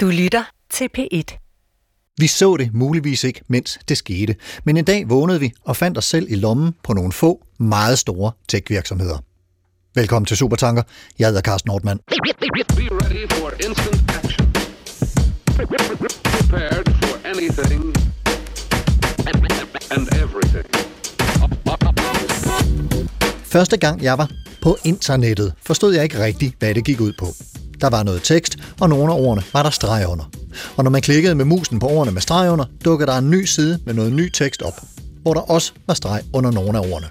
Du lytter til P1. Vi så det muligvis ikke, mens det skete, men en dag vågnede vi og fandt os selv i lommen på nogle få, meget store tech-virksomheder. Velkommen til Supertanker. Jeg hedder Carsten Nordmann. Be ready Første gang jeg var på internettet, forstod jeg ikke rigtigt, hvad det gik ud på. Der var noget tekst, og nogle af ordene var der streg under. Og når man klikkede med musen på ordene med streg under, dukkede der en ny side med noget ny tekst op, hvor der også var streg under nogle af ordene.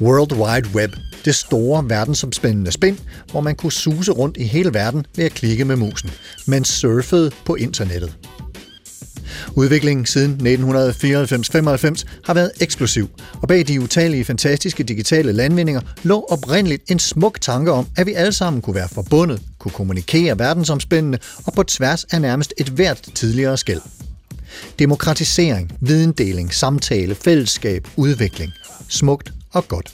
World Wide Web, det store verdensomspændende spind, hvor man kunne suse rundt i hele verden ved at klikke med musen, men surfede på internettet. Udviklingen siden 1994-95 har været eksplosiv, og bag de utallige fantastiske digitale landvindinger lå oprindeligt en smuk tanke om, at vi alle sammen kunne være forbundet, kunne kommunikere verdensomspændende og på tværs af nærmest et hvert tidligere skæld. Demokratisering, videndeling, samtale, fællesskab, udvikling. Smukt og godt.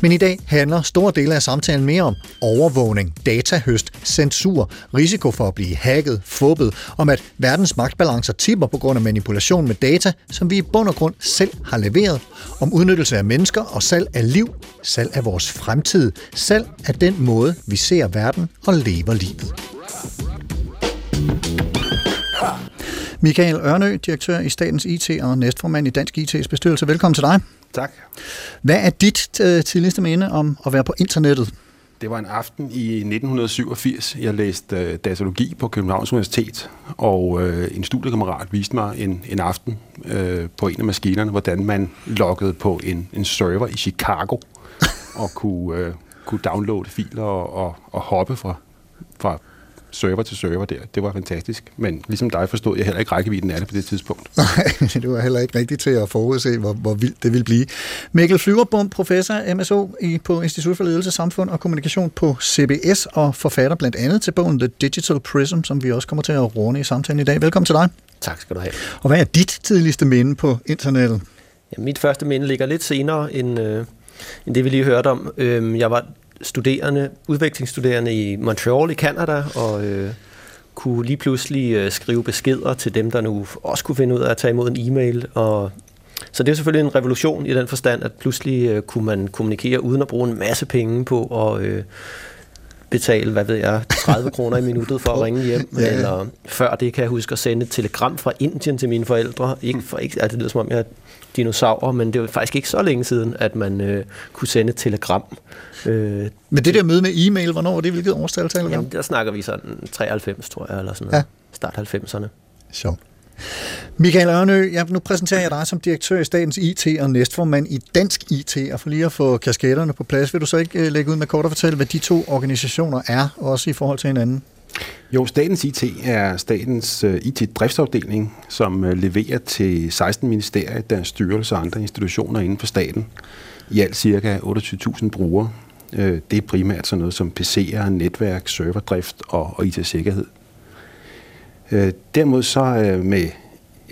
Men i dag handler store dele af samtalen mere om overvågning, datahøst, censur, risiko for at blive hacket, fubbet, om at verdens magtbalancer tipper på grund af manipulation med data, som vi i bund og grund selv har leveret, om udnyttelse af mennesker og salg af liv, salg af vores fremtid, salg af den måde, vi ser verden og lever livet. Michael Ørnø, direktør i Statens IT og næstformand i Dansk IT's bestyrelse. Velkommen til dig. Tak. Hvad er dit øh, tidligste minde om at være på internettet? Det var en aften i 1987. Jeg læste øh, datalogi på Københavns Universitet, og øh, en studiekammerat viste mig en, en aften øh, på en af maskinerne, hvordan man loggede på en, en server i Chicago og kunne, øh, kunne downloade filer og, og, og hoppe fra, fra server til server der. Det var fantastisk. Men ligesom dig forstod jeg heller ikke rækkevidden af det på det tidspunkt. Nej, det var heller ikke rigtigt til at forudse, hvor, hvor vildt det ville blive. Mikkel Flyverbom, professor MSO i, på Institut for Ledelse, Samfund og Kommunikation på CBS og forfatter blandt andet til bogen The Digital Prism, som vi også kommer til at runde i samtalen i dag. Velkommen til dig. Tak skal du have. Og hvad er dit tidligste minde på internettet? Ja, mit første minde ligger lidt senere end, øh, end det, vi lige hørte om. Øh, jeg var studerende, udvekslingsstuderende i Montreal i Canada, og øh, kunne lige pludselig øh, skrive beskeder til dem, der nu også kunne finde ud af at tage imod en e-mail. Og, så det er selvfølgelig en revolution i den forstand, at pludselig øh, kunne man kommunikere uden at bruge en masse penge på at øh, betale, hvad ved jeg, 30 kroner i minuttet for at ringe hjem. Ja, ja. Eller før det kan jeg huske at sende et telegram fra Indien til mine forældre. Ikke for, ikke, altså, det lyder som om jeg er dinosaurer, men det var faktisk ikke så længe siden, at man øh, kunne sende et telegram. Øh, Men det der møde med e-mail, hvornår var det? Hvilket årstal taler vi om? Jamen, der snakker vi sådan 93, tror jeg, eller sådan noget. Ja. Start 90'erne. Sjovt. Michael Ørnø, jeg, nu præsenterer jeg dig som direktør i Statens IT og næstformand i Dansk IT, og for lige at få kasketterne på plads, vil du så ikke øh, lægge ud med kort at fortælle, hvad de to organisationer er, også i forhold til hinanden? Jo, Statens IT er statens øh, IT-driftsafdeling, som øh, leverer til 16 ministerier, deres styrelser og andre institutioner inden for staten. I alt cirka 28.000 brugere. Det er primært sådan noget som PC'er, netværk, serverdrift og, og IT-sikkerhed. Uh, derimod så øh, med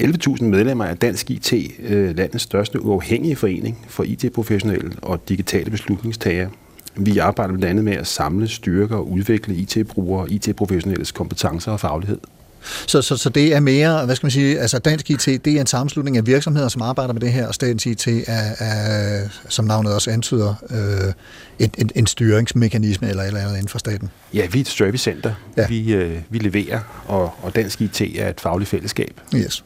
11.000 medlemmer af Dansk IT, øh, landets største uafhængige forening for IT-professionelle og digitale beslutningstagere. Vi arbejder blandt andet med at samle, styrke og udvikle IT-brugere og IT-professionelles kompetencer og faglighed. Så, så, så det er mere, hvad skal man sige, altså Dansk IT, det er en sammenslutning af virksomheder, som arbejder med det her, og Statens IT er, er som navnet også antyder, øh, en, en, en styringsmekanisme eller eller andet inden for staten. Ja, vi er et servicecenter. Ja. Vi, øh, vi leverer, og, og Dansk IT er et fagligt fællesskab. Yes.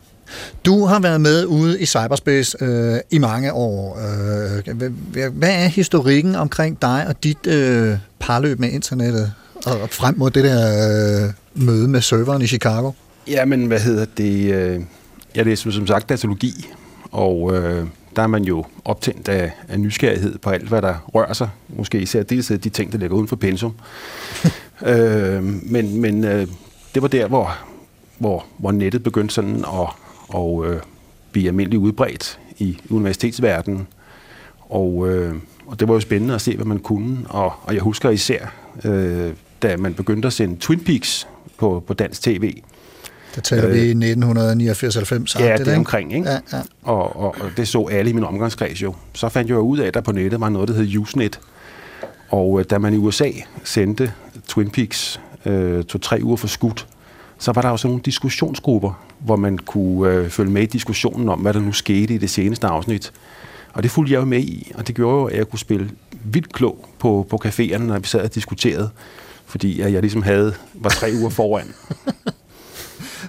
Du har været med ude i cyberspace øh, i mange år. Øh, hvad, hvad er historikken omkring dig og dit øh, parløb med internettet og frem mod det der øh, møde med serveren i Chicago? Jamen, hvad hedder det? øh, Jeg læser som sagt datalogi, og øh, der er man jo optændt af, af nysgerrighed på alt, hvad der rører sig. Måske især dels de ting, der ligger uden for pensum. øh, men men øh, det var der, hvor, hvor, hvor nettet begyndte sådan at, og, øh, blive almindeligt udbredt i universitetsverdenen. Og, øh, og det var jo spændende at se, hvad man kunne. Og, og jeg husker især, øh, da man begyndte at sende Twin Peaks på, på dansk tv. Der taler vi i 1989-90. Ja, det er omkring, ikke? Ja, ja. Og, og, og det så alle i min omgangskreds jo. Så fandt jeg jo ud af, at der på nettet var noget, der hed Usenet. Og øh, da man i USA sendte Twin Peaks øh, to-tre uger for skudt, så var der jo sådan nogle diskussionsgrupper, hvor man kunne øh, følge med i diskussionen om, hvad der nu skete i det seneste afsnit. Og det fulgte jeg jo med i, og det gjorde jo, at jeg kunne spille vildt klog på, på caféerne, når vi sad og diskuterede, fordi at jeg ligesom havde, var tre uger foran.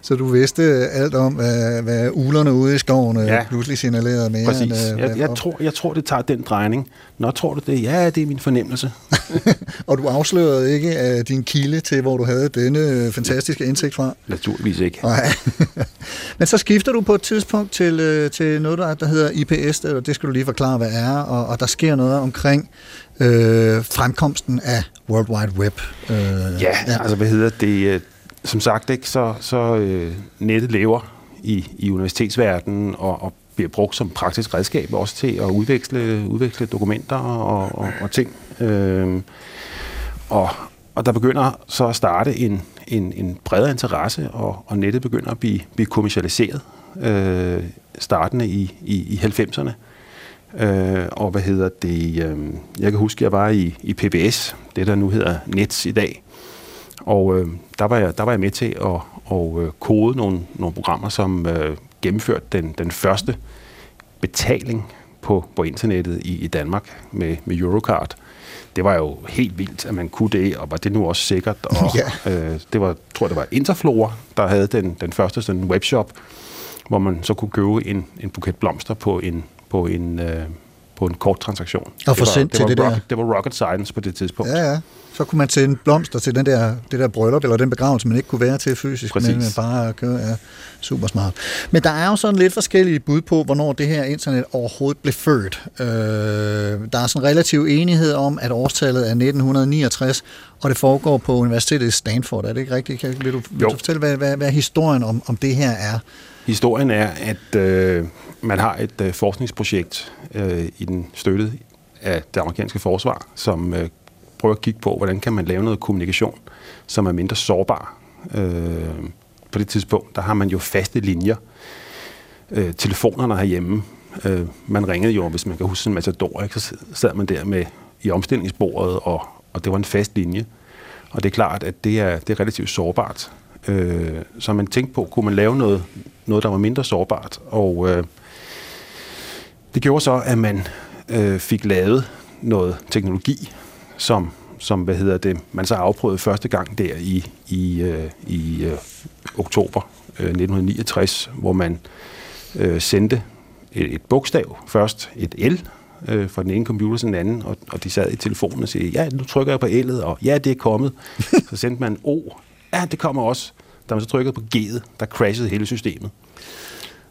Så du vidste alt om, hvad, hvad ulerne ude i skoven ja. Ja. pludselig signalerede mere Præcis. end... øh, Jeg, jeg, tror, jeg tror, det tager den drejning. Nå, tror du det? Ja, det er min fornemmelse. Og du afslørede ikke uh, din kilde til, hvor du havde denne øh, fantastiske indsigt fra? Naturligvis ikke. Nej. Men så skifter du på et tidspunkt til, øh, til noget, der, der hedder IPS, og det skal du lige forklare, hvad er, og, og der sker noget omkring øh, fremkomsten af World Wide Web. Øh, Ja, ja, altså hvad hedder det? øh, Som sagt, ikke, så, så øh, nettet lever i, i universitetsverdenen og, og bliver brugt som praktisk redskab også til at udveksle, udveksle dokumenter og, og, og ting. Øhm, og, og der begynder så at starte en, en, en bredere interesse, og, og nettet begynder at blive, blive kommercialiseret, øh, startende i, i, i 90'erne. Øh, og hvad hedder det? Øh, jeg kan huske, jeg var i, i PBS, det der nu hedder Nets i dag. Og øh, der, var jeg, der var jeg med til at, at øh, kode nogle, nogle programmer, som øh, gennemførte den, den første betaling på, på internettet i, i Danmark med, med Eurocard. Det var jo helt vildt, at man kunne det, og var det nu også sikkert. Og, Ja. øh, det var, tror jeg, det var Interflora, der havde den, den første sådan webshop, hvor man så kunne købe en, en buket blomster på en, på en, øh, på en kort transaktion. Og det var, det til var det der- rocket, Det var rocket science på det tidspunkt. Ja, ja. Så kunne man sende blomster til den der, det der bryllup, eller den begravelse, man ikke kunne være til fysisk, Præcis. men bare køre, ja, super smart. Men der er jo sådan lidt forskellige bud på, hvornår det her internet overhovedet blev født. Øh, der er sådan relativ enighed om, at årstallet er 1969, og det foregår på universitetet i Stanford. Er det ikke rigtigt? Kan, vil du, vil du fortælle, hvad, hvad, hvad historien om, om det her er? Historien er, at øh, man har et øh, forskningsprojekt øh, i den støttet af det amerikanske forsvar, som øh, prøve at kigge på, hvordan kan man lave noget kommunikation, som er mindre sårbar. Øh, på det tidspunkt, der har man jo faste linjer. Øh, telefonerne herhjemme, øh, man ringede jo, hvis man kan huske en matador, ikke? så sad man der med i omstillingsbordet, og, og det var en fast linje. Og det er klart, at det er, det er relativt sårbart. Øh, så man tænkte på, kunne man lave noget, noget der var mindre sårbart? Og øh, det gjorde så, at man øh, fik lavet noget teknologi, som, som hvad hedder det, man så afprøvede første gang der i, i, øh, i øh, oktober øh, 1969, hvor man øh, sendte et, et bogstav først, et L, øh, fra den ene computer til den anden, og, og de sad i telefonen og sagde, ja, nu trykker jeg på L'et, og ja, det er kommet. så sendte man O, ja, det kommer også. Da man så trykkede på G'et, der crashede hele systemet.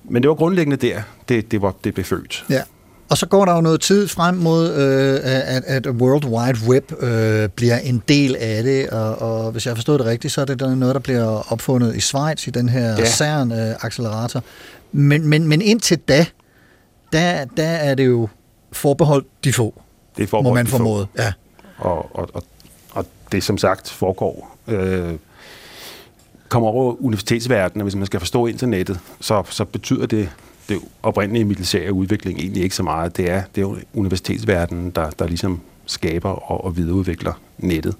Men det var grundlæggende der, det, det, var, det blev født. Ja. Og så går der jo noget tid frem mod, øh, at, at World Wide Web øh, bliver en del af det, og, og hvis jeg forstår det rigtigt, så er det der noget, der bliver opfundet i Schweiz i den her ja. CERN-accelerator. Men, men, men indtil da, der, der er det jo forbeholdt de få, Det er må forbeholdt man de få. formode. Ja. og, og, og, og det som sagt foregår, øh, kommer over universitetsverdenen, og hvis man skal forstå internettet, så, så betyder det, det oprindelige militære udvikling egentlig ikke så meget. Det er, det er jo universitetsverdenen, der, der ligesom skaber og, og videreudvikler nettet.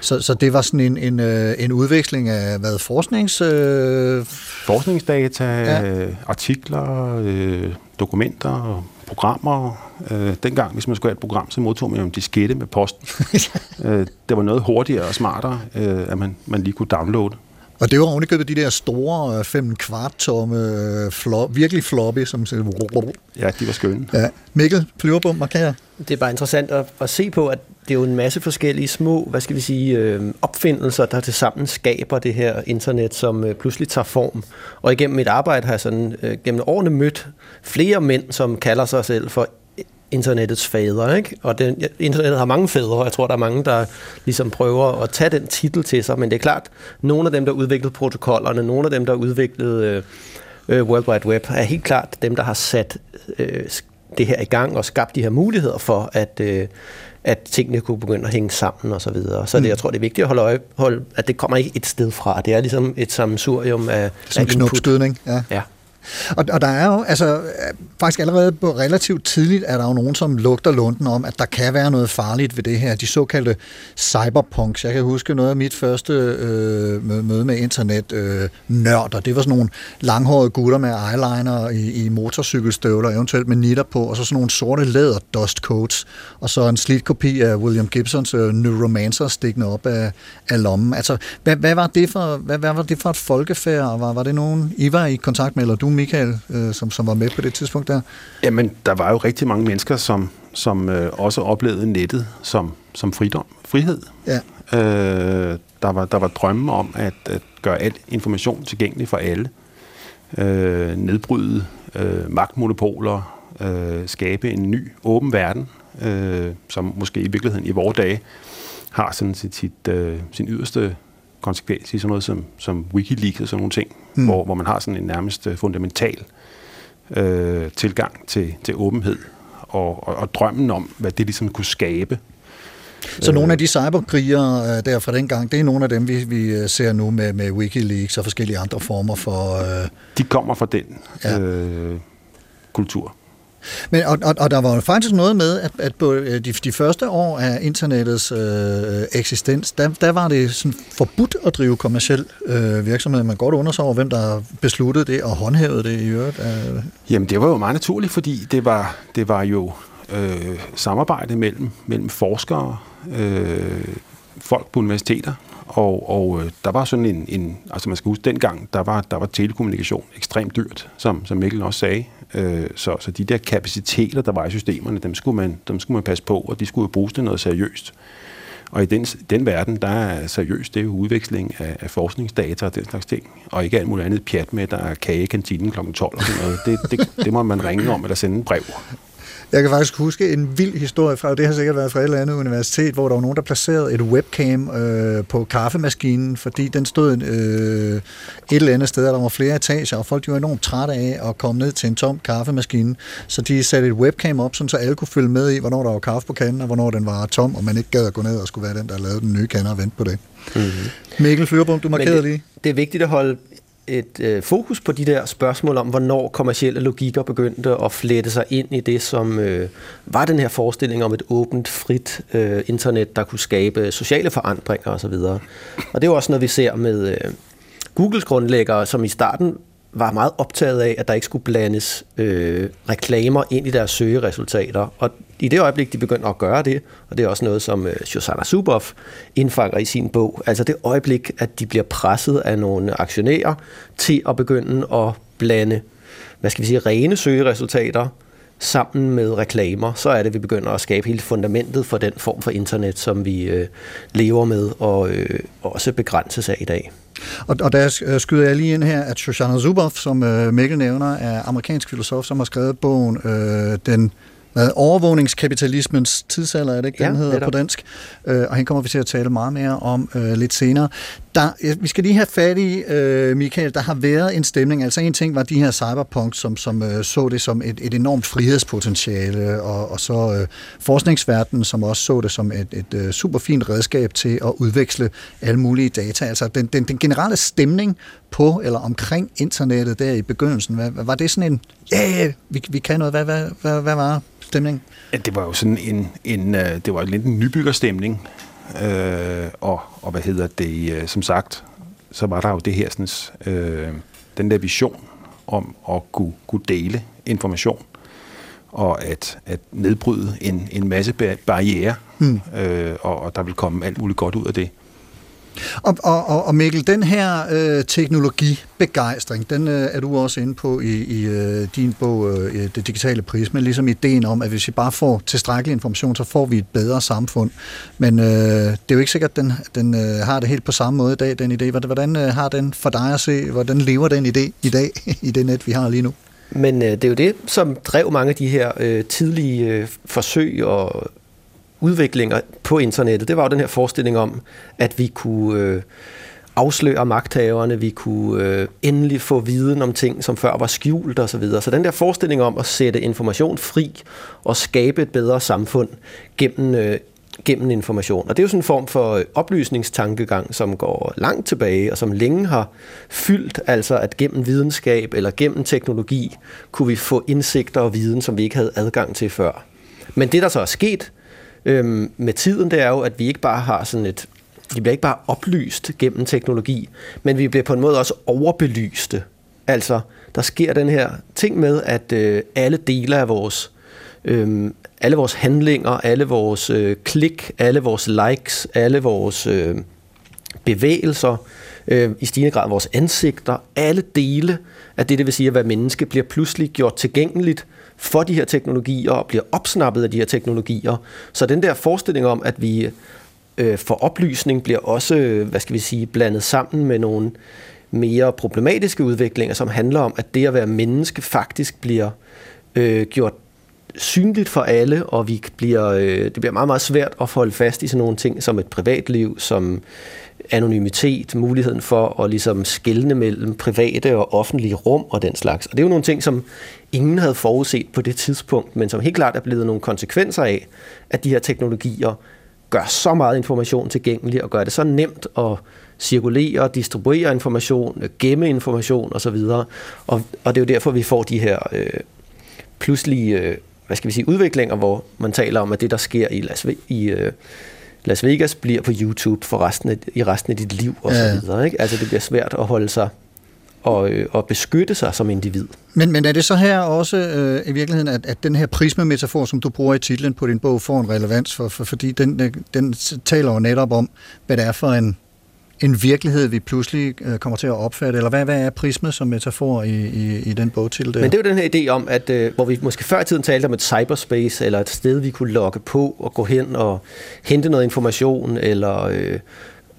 Så, så det var sådan en, en, øh, en udveksling af hvad, forsknings... Øh, Forskningsdata, Ja. ja. øh, artikler, øh, dokumenter, programmer. Øh, dengang, hvis man skulle have et program, så modtog man jo en diskette med posten. øh, det var noget hurtigere og smartere, øh, at man, man lige kunne downloade. Og det var ovenikøbet de der store øh, 5 kvart tomme, øh, flop, virkelig floppy, som siger... Ja, de var skønne. Ja. Mikkel, flyverbom, markerer. Det er bare interessant at, at se på, at det er jo en masse forskellige små, hvad skal vi sige, øh, opfindelser, der til sammen skaber det her internet, som øh, pludselig tager form. Og igennem mit arbejde har jeg sådan, øh, gennem årene mødt flere mænd, som kalder sig selv for internettets fader, ikke? Og den, internettet har mange fædre, og jeg tror, der er mange, der ligesom prøver at tage den titel til sig, men det er klart, nogle af dem, der udviklede protokollerne, nogle af dem, der udviklede øh, øh, World Wide Web, er helt klart dem, der har sat øh, det her i gang og skabt de her muligheder for, at, øh, at tingene kunne begynde at hænge sammen og så videre. Så det, jeg tror, det er vigtigt at holde øje, holde, at det kommer ikke et sted fra. Det er ligesom et sammensurium af, Som af knopskydning. Ja. Ja. Og, og der er jo, altså, faktisk allerede på relativt tidligt, er der jo nogen, som lugter lunden om, at der kan være noget farligt ved det her. De såkaldte cyberpunks. Jeg kan huske noget af mit første øh, møde med internet øh, nørder. Det var sådan nogle langhårede gutter med eyeliner i, i motorcykelstøvler, eventuelt med nitter på, og så sådan nogle sorte læder dust coats, og så en slidt kopi af William Gibsons øh, Neuromancer stikkende op af, af lommen. Altså, hvad, hvad, var det for, hvad, hvad var det for et folkefærd? Var, var det nogen, I var i kontakt med, eller du, Michael, øh, som, som var med på det tidspunkt der? Jamen, der var jo rigtig mange mennesker, som, som øh, også oplevede nettet som, som fridom, frihed. Ja. Øh, der, var, der var drømme om at, at gøre al information tilgængelig for alle. Øh, nedbryde øh, magtmonopoler, øh, skabe en ny åben verden, øh, som måske i virkeligheden i vores dage har sådan sit, sit, øh, sin yderste konsekvens i sådan noget som, som Wikileaks og sådan nogle ting, mm. hvor, hvor man har sådan en nærmest øh, fundamental øh, tilgang til, til åbenhed og, og, og drømmen om, hvad det ligesom kunne skabe. Så nogle af de cyberkrigere øh, der fra dengang, det er nogle af dem, vi, vi øh, ser nu med, med Wikileaks og forskellige andre former for... Øh... De kommer fra den ja. øh, kultur. Men, og, og, og der var jo faktisk noget med, at, at på øh, de, de første år af internettets øh, eksistens, der, der var det sådan forbudt at drive kommersiel øh, virksomhed. Man godt under sig over, hvem der besluttede det og håndhævede det i øvrigt. Øh. Jamen, det var jo meget naturligt, fordi det var, det var jo øh, samarbejde mellem, mellem forskere, øh, folk på universiteter, og, og øh, der var sådan en, en, altså man skal huske, dengang, der var, der var telekommunikation ekstremt dyrt, som, som Mikkel også sagde. Øh, så, så de der kapaciteter, der var i systemerne, dem skulle man, dem skulle man passe på, og de skulle jo bruges til noget seriøst. Og i den, den verden, der er seriøst, det er jo udveksling af, af forskningsdata og den slags ting, og ikke alt muligt andet pjat med, der er kage i kantinen kl. 12 og sådan noget. Det, det, det må man ringe om eller sende en brev. Jeg kan faktisk huske en vild historie fra, det har sikkert været fra et eller andet universitet, hvor der var nogen, der placerede et webcam øh, på kaffemaskinen, fordi den stod øh, et eller andet sted, og der var flere etager, og folk de var enormt trætte af at komme ned til en tom kaffemaskine. Så de satte et webcam op, sådan, så alle kunne følge med i, hvornår der var kaffe på kanden, og hvornår den var tom, og man ikke gad at gå ned og skulle være den, der lavede den nye kande og vente på det. Mm-hmm. Mikkel Flyverbom, du markerede det, lige. Det er vigtigt at holde et øh, fokus på de der spørgsmål om, hvornår kommersielle logikker begyndte at flette sig ind i det, som øh, var den her forestilling om et åbent, frit øh, internet, der kunne skabe sociale forandringer osv. Og, og det er jo også noget, vi ser med øh, Googles grundlæggere, som i starten var meget optaget af, at der ikke skulle blandes øh, reklamer ind i deres søgeresultater. Og i det øjeblik, de begynder at gøre det, og det er også noget, som øh, Shoshana Zuboff indfanger i sin bog, altså det øjeblik, at de bliver presset af nogle aktionærer til at begynde at blande, hvad skal vi sige, rene søgeresultater sammen med reklamer, så er det, at vi begynder at skabe hele fundamentet for den form for internet, som vi øh, lever med og øh, også begrænses af i dag. Og, og der øh, skyder jeg lige ind her, at Shoshana Zuboff, som øh, Mikkel nævner, er amerikansk filosof, som har skrevet bogen øh, Den hvad, overvågningskapitalismens tidsalder, er det ikke, den ja, hedder på dansk? Øh, og han kommer vi til at tale meget mere om øh, lidt senere. Der, vi skal lige have fat i, øh, Michael, der har været en stemning. Altså en ting var de her cyberpunk, som, som øh, så det som et, et enormt frihedspotentiale, og, og så øh, forskningsverdenen, som også så det som et, et øh, super fint redskab til at udveksle alle mulige data. Altså den, den, den generelle stemning på eller omkring internettet der i begyndelsen, hvad, var det sådan en, ja, yeah, vi, vi kan noget, hvad, hvad, hvad, hvad var stemningen? Ja, det var jo sådan en, en øh, det var lidt en nybyggerstemning, uh, og, og hvad hedder det, uh, som sagt, så var der jo det her, sådan, uh, den der vision om at kunne, kunne dele information, og at, at nedbryde en, en masse barriere, hmm. uh, og, og der vil komme alt muligt godt ud af det. Og, og, og Mikkel, den her øh, teknologibegejstring, den øh, er du også inde på i, i øh, din bog, øh, Det Digitale Prisme, ligesom ideen om, at hvis vi bare får tilstrækkelig information, så får vi et bedre samfund. Men øh, det er jo ikke sikkert, at den, den øh, har det helt på samme måde i dag, den idé. Hvordan øh, har den for dig at se, hvordan lever den idé i dag, i det net, vi har lige nu? Men øh, det er jo det, som drev mange af de her øh, tidlige øh, forsøg og udviklinger på internettet, det var jo den her forestilling om, at vi kunne øh, afsløre magthaverne, vi kunne øh, endelig få viden om ting, som før var skjult osv. Så, videre. så den der forestilling om at sætte information fri og skabe et bedre samfund gennem øh, gennem information. Og det er jo sådan en form for øh, oplysningstankegang, som går langt tilbage, og som længe har fyldt, altså at gennem videnskab eller gennem teknologi, kunne vi få indsigter og viden, som vi ikke havde adgang til før. Men det, der så er sket øhm, med tiden, det er jo, at vi ikke bare har sådan et vi bliver ikke bare oplyst gennem teknologi, men vi bliver på en måde også overbelyste. Altså, der sker den her ting med, at øh, alle dele af vores, Øhm, alle vores handlinger, alle vores øh, klik, alle vores likes, alle vores øh, bevægelser, øh, i stigende grad vores ansigter, alle dele af det, det vil sige at være menneske, bliver pludselig gjort tilgængeligt for de her teknologier og bliver opsnappet af de her teknologier. Så den der forestilling om, at vi øh, for oplysning bliver også, hvad skal vi sige, blandet sammen med nogle mere problematiske udviklinger, som handler om, at det at være menneske faktisk bliver øh, gjort synligt for alle, og vi bliver, øh, det bliver meget, meget svært at holde fast i sådan nogle ting som et privatliv, som anonymitet, muligheden for at ligesom skille mellem private og offentlige rum og den slags. Og det er jo nogle ting, som ingen havde forudset på det tidspunkt, men som helt klart er blevet nogle konsekvenser af, at de her teknologier gør så meget information tilgængelig og gør det så nemt at cirkulere, distribuere information, gemme information osv. Og, og det er jo derfor, vi får de her øh, pludselige øh, hvad skal vi sige, udviklinger, hvor man taler om, at det, der sker i Las, i, øh, Las Vegas, bliver på YouTube for resten af, i resten af dit liv og ja. så videre. Ikke? Altså det bliver svært at holde sig og, øh, og beskytte sig som individ. Men, men er det så her også øh, i virkeligheden, at, at den her prismemetafor, som du bruger i titlen på din bog, får en relevans, for, for, fordi den, øh, den taler jo netop om, hvad det er for en, en virkelighed, vi pludselig øh, kommer til at opfatte? Eller hvad, hvad er prisme som metafor i, i, i den bogtitel der? Men det er jo den her idé om, at øh, hvor vi måske før i tiden talte om et cyberspace, eller et sted, vi kunne logge på og gå hen og hente noget information, eller øh,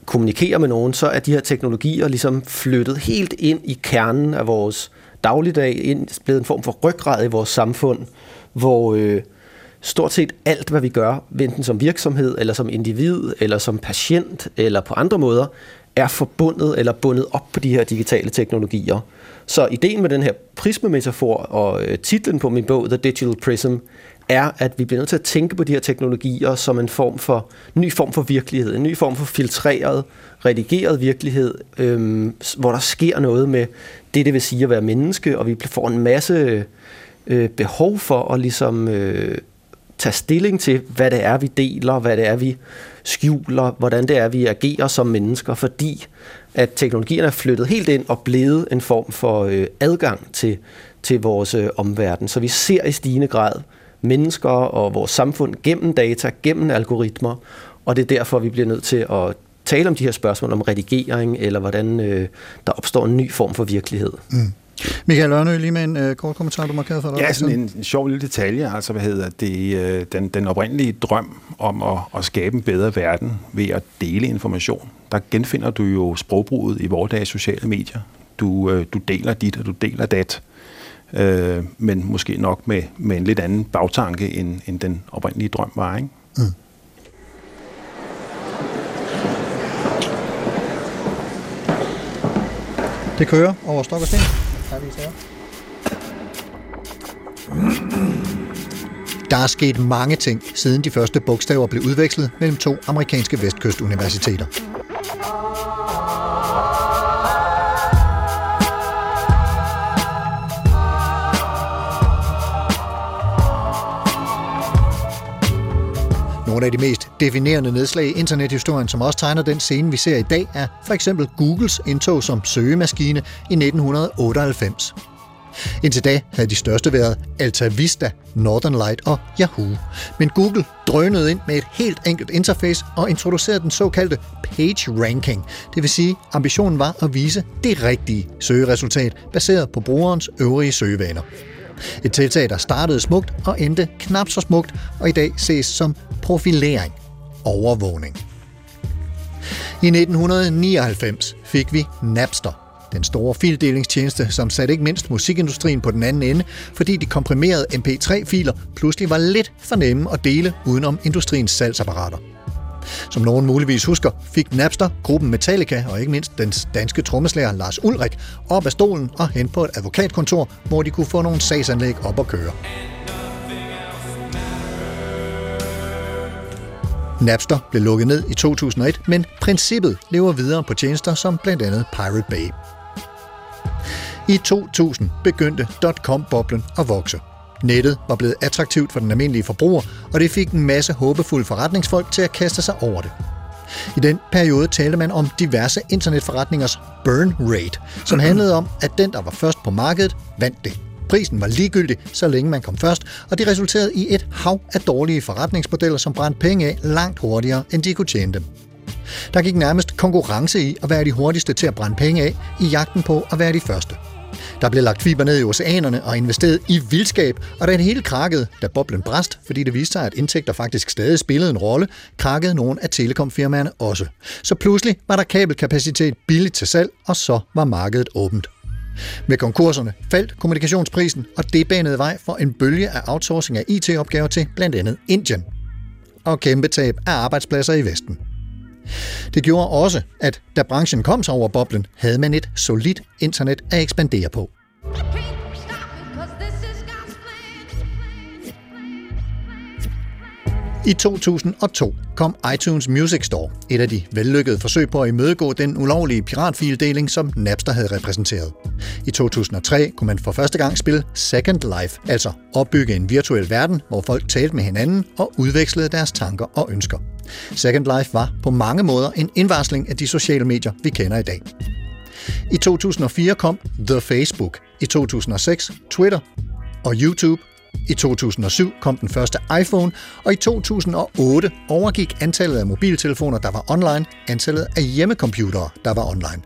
kommunikere med nogen, så er de her teknologier ligesom flyttet helt ind i kernen af vores dagligdag, ind, blevet en form for ryggrad i vores samfund, hvor øh, stort set alt, hvad vi gør, enten som virksomhed, eller som individ, eller som patient, eller på andre måder, er forbundet eller bundet op på de her digitale teknologier. Så ideen med den her prismemetafor og øh, titlen på min bog, The Digital Prism, er, at vi bliver nødt til at tænke på de her teknologier som en form for ny form for virkelighed, en ny form for filtreret, redigeret virkelighed, øhm, hvor der sker noget med det, det vil sige at være menneske, og vi får en masse øh, behov for at ligesom øh, tage stilling til, hvad det er, vi deler, hvad det er, vi skjuler, hvordan det er, vi agerer som mennesker, fordi at teknologien er flyttet helt ind og blevet en form for øh, adgang til, til vores øh, omverden. Så vi ser i stigende grad mennesker og vores samfund gennem data, gennem algoritmer, og det er derfor, vi bliver nødt til at tale om de her spørgsmål om redigering, eller hvordan øh, der opstår en ny form for virkelighed. Mm. Michael Ørnø, lige med en øh, kort kommentar, du markerede for dig. Ja, sådan en, en sjov lille detalje, altså hvad hedder det, øh, den, den oprindelige drøm om at, at skabe en bedre verden ved at dele information. Der genfinder du jo sprogbruget i vores dages sociale medier. Du, øh, du deler dit, og du deler dat øh, men måske nok med, med en lidt anden bagtanke, end, end den oprindelige drøm var. Ikke? Mm. Det kører over stok og sten. Der er sket mange ting, siden de første bogstaver blev udvekslet mellem to amerikanske vestkystuniversiteter. Nogle af de mest definerende nedslag i internethistorien, som også tegner den scene, vi ser i dag, er for eksempel Googles indtog som søgemaskine i 1998. Indtil da havde de største været Alta Vista, Northern Light og Yahoo. Men Google drønede ind med et helt enkelt interface og introducerede den såkaldte page ranking. Det vil sige, ambitionen var at vise det rigtige søgeresultat baseret på brugerens øvrige søgevaner. Et tiltag, der startede smukt og endte knap så smukt, og i dag ses som profilering, overvågning. I 1999 fik vi Napster, den store fildelingstjeneste, som satte ikke mindst musikindustrien på den anden ende, fordi de komprimerede MP3-filer pludselig var lidt for nemme at dele udenom industriens salgsapparater. Som nogen muligvis husker, fik Napster gruppen Metallica og ikke mindst den danske trommeslager Lars Ulrik op af stolen og hen på et advokatkontor, hvor de kunne få nogle sagsanlæg op at køre. Napster blev lukket ned i 2001, men princippet lever videre på tjenester som blandt andet Pirate Bay. I 2000 begyndte .com-boblen at vokse. Nettet var blevet attraktivt for den almindelige forbruger, og det fik en masse håbefulde forretningsfolk til at kaste sig over det. I den periode talte man om diverse internetforretningers burn rate, som handlede om, at den, der var først på markedet, vandt det. Prisen var ligegyldig, så længe man kom først, og det resulterede i et hav af dårlige forretningsmodeller, som brændte penge af langt hurtigere, end de kunne tjene dem. Der gik nærmest konkurrence i at være de hurtigste til at brænde penge af i jagten på at være de første. Der blev lagt fiber ned i oceanerne og investeret i vildskab, og da det hele krakkede, da boblen brast, fordi det viste sig, at indtægter faktisk stadig spillede en rolle, krakkede nogle af telekomfirmaerne også. Så pludselig var der kabelkapacitet billigt til salg, og så var markedet åbent. Med konkurserne faldt kommunikationsprisen, og det banede vej for en bølge af outsourcing af IT-opgaver til blandt andet Indien. Og kæmpe tab af arbejdspladser i Vesten. Det gjorde også, at da branchen kom sig over boblen, havde man et solidt internet at ekspandere på. I 2002 kom iTunes Music Store, et af de vellykkede forsøg på at imødegå den ulovlige piratfildeling, som Napster havde repræsenteret. I 2003 kunne man for første gang spille Second Life, altså opbygge en virtuel verden, hvor folk talte med hinanden og udvekslede deres tanker og ønsker. Second Life var på mange måder en indvarsling af de sociale medier, vi kender i dag. I 2004 kom The Facebook, i 2006 Twitter og YouTube i 2007 kom den første iPhone, og i 2008 overgik antallet af mobiltelefoner, der var online, antallet af hjemmecomputere, der var online.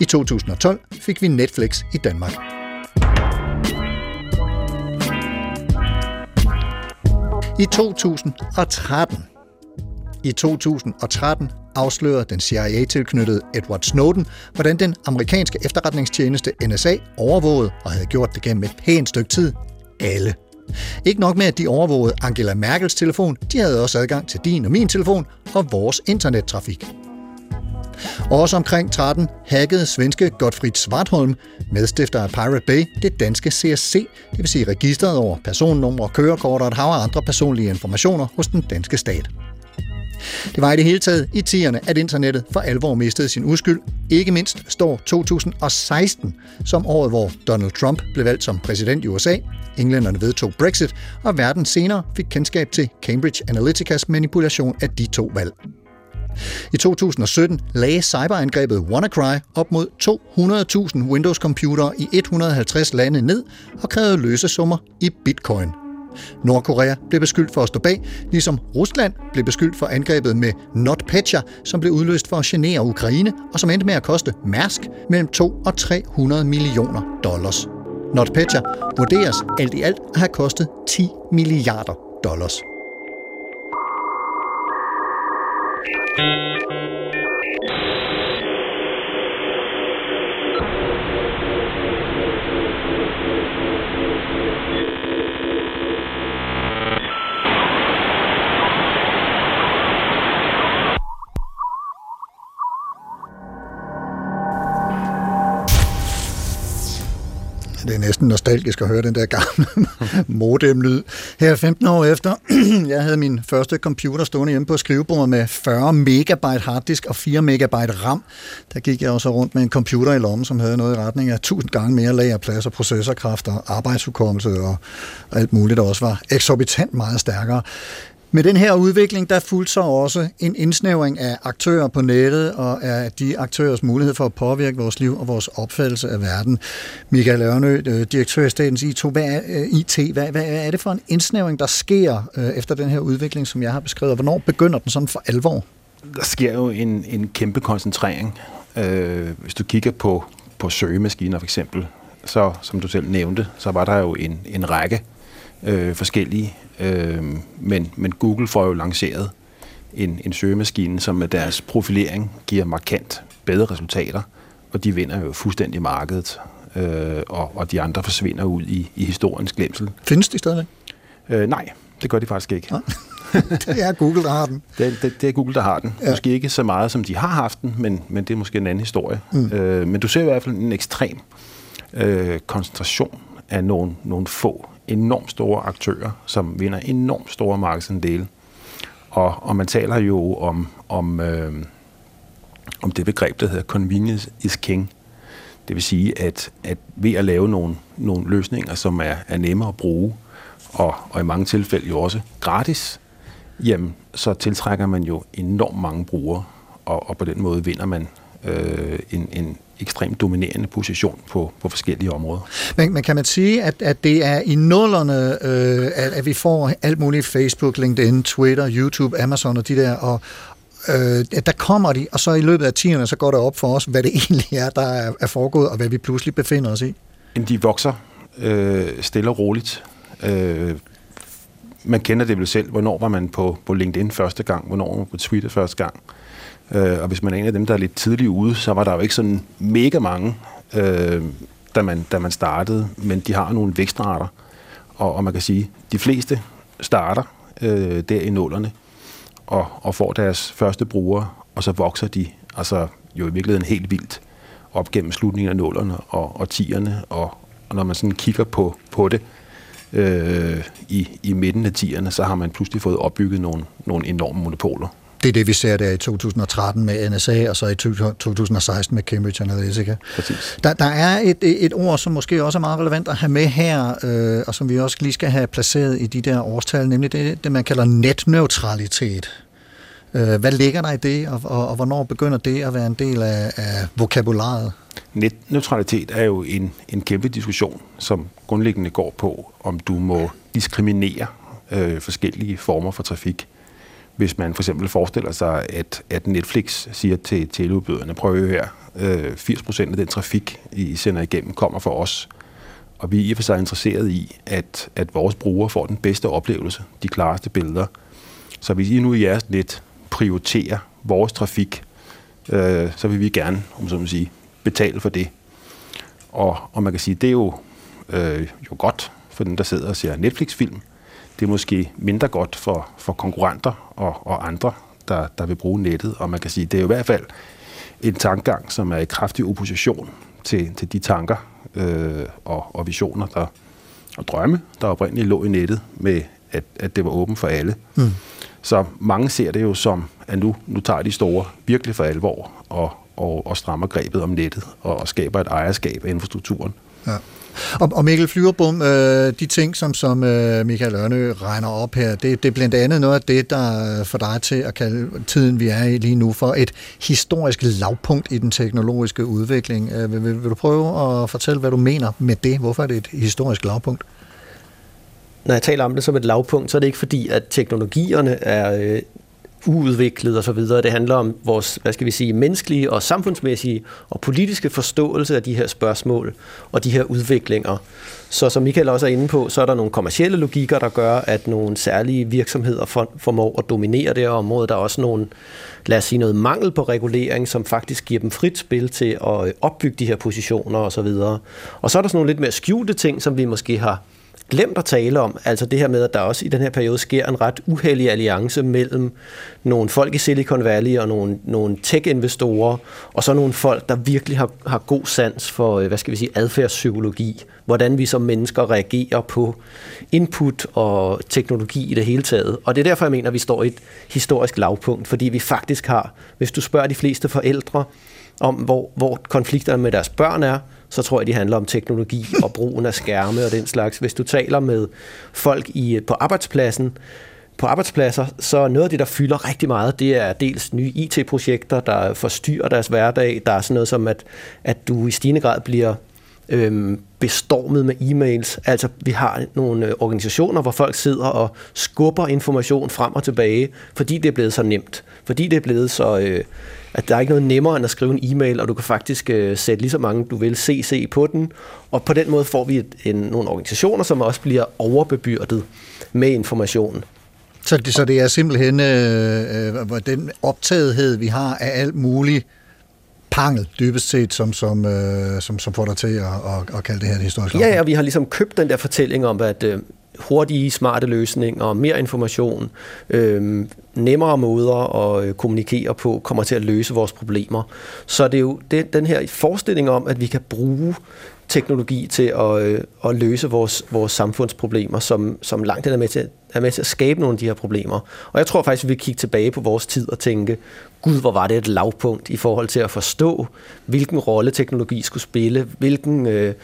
I 2012 fik vi Netflix i Danmark. I 2013 i 2013 afslørede den CIA-tilknyttede Edward Snowden, hvordan den amerikanske efterretningstjeneste NSA overvågede og havde gjort det gennem et pænt stykke tid alle ikke nok med, at de overvågede Angela Merkels telefon, de havde også adgang til din og min telefon og vores internettrafik. Også omkring 13 hackede svenske Gottfried Svartholm, medstifter af Pirate Bay, det danske CSC, det vil sige registret over personnumre, kørekort og et hav af andre personlige informationer hos den danske stat. Det var i det hele taget i tierne, at internettet for alvor mistede sin uskyld. Ikke mindst står 2016 som året, hvor Donald Trump blev valgt som præsident i USA, englænderne vedtog Brexit, og verden senere fik kendskab til Cambridge Analyticas manipulation af de to valg. I 2017 lagde cyberangrebet WannaCry op mod 200.000 Windows-computere i 150 lande ned og krævede løsesummer i bitcoin – Nordkorea blev beskyldt for at stå bag, ligesom Rusland blev beskyldt for angrebet med NotPetya, som blev udløst for at genere Ukraine, og som endte med at koste Mærsk mellem 2 og 300 millioner dollars. NotPetya vurderes alt i alt at have kostet 10 milliarder dollars. Næsten nostalgisk at høre den der gamle modemlyd. Her 15 år efter, jeg havde min første computer stående hjemme på skrivebordet med 40 megabyte harddisk og 4 megabyte RAM. Der gik jeg også rundt med en computer i lommen, som havde noget i retning af 1000 gange mere lagerplads og processorkraft og arbejdsudkommelse og alt muligt, der også var eksorbitant meget stærkere. Med den her udvikling, der fulgte så også en indsnævring af aktører på nettet og af de aktørers mulighed for at påvirke vores liv og vores opfattelse af verden. Michael Ørnø, øh, direktør i Statens IT, hvad er, øh, IT, hvad, hvad er det for en indsnævring, der sker øh, efter den her udvikling, som jeg har beskrevet? Hvornår begynder den sådan for alvor? Der sker jo en, en kæmpe koncentrering. Øh, hvis du kigger på, på søgemaskiner for eksempel, så som du selv nævnte, så var der jo en, en række øh, forskellige Øh, men, men Google får jo lanceret en, en søgemaskine, som med deres profilering giver markant bedre resultater, og de vinder jo fuldstændig markedet, øh, og, og de andre forsvinder ud i, i historiens glemsel. Findes de stadigvæk? Øh, nej, det gør de faktisk ikke. Ja. det er Google, der har den. Det, det, det er Google, der har den. Ja. Måske ikke så meget, som de har haft den, men, men det er måske en anden historie. Mm. Øh, men du ser i hvert fald en ekstrem øh, koncentration af nogle, nogle få enormt store aktører, som vinder enormt store markedsandele. Og, og man taler jo om, om, øh, om det begreb, der hedder convenience is king. Det vil sige, at, at ved at lave nogle, nogle løsninger, som er, er nemmere at bruge, og, og i mange tilfælde jo også gratis, jamen, så tiltrækker man jo enormt mange brugere, og, og på den måde vinder man øh, en, en ekstremt dominerende position på, på forskellige områder. Men, men kan man sige, at, at det er i nullerne, øh, at, at vi får alt muligt Facebook, LinkedIn, Twitter, YouTube, Amazon og de der, og, øh, der kommer de, og så i løbet af tiderne, så går det op for os, hvad det egentlig er, der er, er foregået, og hvad vi pludselig befinder os i. De vokser øh, stille og roligt. Øh, man kender det vel selv. Hvornår var man på, på LinkedIn første gang? Hvornår var man på Twitter første gang? Øh, Øh, og hvis man er en af dem, der er lidt tidligt ude, så var der jo ikke sådan mega mange, øh, da, man, da man startede, men de har nogle vækstrater. Og, og man kan sige, de fleste starter øh, der i nullerne og, og får deres første brugere, og så vokser de altså jo i virkeligheden helt vildt op gennem slutningen af nullerne og, og tierne, og, og når man sådan kigger på, på det øh, i, i midten af tierne, så har man pludselig fået opbygget nogle, nogle enorme monopoler. Det er det, vi ser der i 2013 med NSA, og så i 2016 med Cambridge Analytica. Præcis. Der, der er et, et ord, som måske også er meget relevant at have med her, øh, og som vi også lige skal have placeret i de der årstal, nemlig det, det man kalder netneutralitet. Øh, hvad ligger der i det, og, og, og hvornår begynder det at være en del af, af vokabularet? Netneutralitet er jo en, en kæmpe diskussion, som grundlæggende går på, om du må diskriminere øh, forskellige former for trafik. Hvis man for eksempel forestiller sig, at, at Netflix siger til teleudbyderne, prøv her, øh, 80% af den trafik, I sender igennem, kommer fra os. Og vi er i og for sig interesseret i, at, at vores brugere får den bedste oplevelse, de klareste billeder. Så hvis I nu i jeres net prioriterer vores trafik, øh, så vil vi gerne, om så man sige, betale for det. Og, og man kan sige, det er jo, øh, jo godt for den, der sidder og ser Netflix-film, det er måske mindre godt for, for konkurrenter og, og andre, der, der vil bruge nettet. Og man kan sige, det er jo i hvert fald en tankegang, som er i kraftig opposition til, til de tanker øh, og, og visioner der, og drømme, der oprindeligt lå i nettet med, at, at det var åbent for alle. Mm. Så mange ser det jo som, at nu, nu tager de store virkelig for alvor og, og, og strammer grebet om nettet og, og skaber et ejerskab af infrastrukturen. Ja. Og, og Mikkel Flyverbom, øh, de ting, som, som øh, Michael Ørnø regner op her, det, det er blandt andet noget af det, der får dig til at kalde tiden, vi er i lige nu, for et historisk lavpunkt i den teknologiske udvikling. Øh, vil, vil, vil du prøve at fortælle, hvad du mener med det? Hvorfor er det et historisk lavpunkt? Når jeg taler om det som et lavpunkt, så er det ikke fordi, at teknologierne er øh, uudviklet osv. Det handler om vores, hvad skal vi sige, menneskelige og samfundsmæssige og politiske forståelse af de her spørgsmål og de her udviklinger. Så som Michael også er inde på, så er der nogle kommercielle logikker, der gør, at nogle særlige virksomheder formår at dominere det her område. Der er også nogle, lad os sige, noget mangel på regulering, som faktisk giver dem frit spil til at opbygge de her positioner osv. Og, og så er der sådan nogle lidt mere skjulte ting, som vi måske har glemt at tale om, altså det her med, at der også i den her periode sker en ret uheldig alliance mellem nogle folk i Silicon Valley og nogle, nogle tech-investorer, og så nogle folk, der virkelig har, har god sans for, øh, hvad skal vi sige, adfærdspsykologi, hvordan vi som mennesker reagerer på input og teknologi i det hele taget. Og det er derfor, jeg mener, at vi står i et historisk lavpunkt, fordi vi faktisk har, hvis du spørger de fleste forældre, om hvor, hvor konflikterne med deres børn er, så tror jeg, de handler om teknologi og brugen af skærme og den slags. Hvis du taler med folk i, på arbejdspladsen, på arbejdspladser, så noget af det, der fylder rigtig meget, det er dels nye IT-projekter, der forstyrrer deres hverdag. Der er sådan noget som, at, at du i stigende grad bliver øhm, bestormet med e-mails. Altså, vi har nogle øh, organisationer, hvor folk sidder og skubber information frem og tilbage, fordi det er blevet så nemt. Fordi det er blevet så... Øh, at der er ikke noget nemmere end at skrive en e-mail, og du kan faktisk øh, sætte lige så mange, du vil, CC på den. Og på den måde får vi et, en, nogle organisationer, som også bliver overbebyrdet med information. Så det, så det er simpelthen øh, øh, den optagethed, vi har af alt muligt pangel, dybest set, som, som, øh, som, som får dig til at, at, at kalde det her et historisk Ja, ja, vi har ligesom købt den der fortælling om, at øh, hurtige, smarte løsninger, mere information, øh, nemmere måder at øh, kommunikere på, kommer til at løse vores problemer. Så det er jo det, den her forestilling om, at vi kan bruge teknologi til at, øh, at løse vores, vores samfundsproblemer, som, som langt er med, til, er med til at skabe nogle af de her problemer. Og jeg tror faktisk, at vi vil kigge tilbage på vores tid og tænke, gud, hvor var det et lavpunkt i forhold til at forstå, hvilken rolle teknologi skulle spille, hvilken, øh,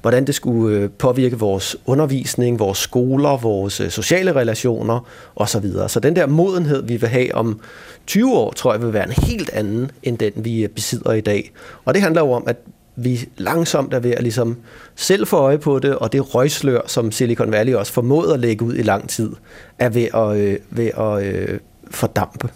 hvordan det skulle øh, påvirke vores undervisning, vores skoler, vores øh, sociale relationer osv. Så den der modenhed, vi vil have om 20 år, tror jeg vil være en helt anden, end den vi øh, besidder i dag. Og det handler jo om, at vi langsomt er ved at ligesom selv få øje på det, og det røgslør, som Silicon Valley også formåede at lægge ud i lang tid, er ved at, øh, ved at øh, fordampe.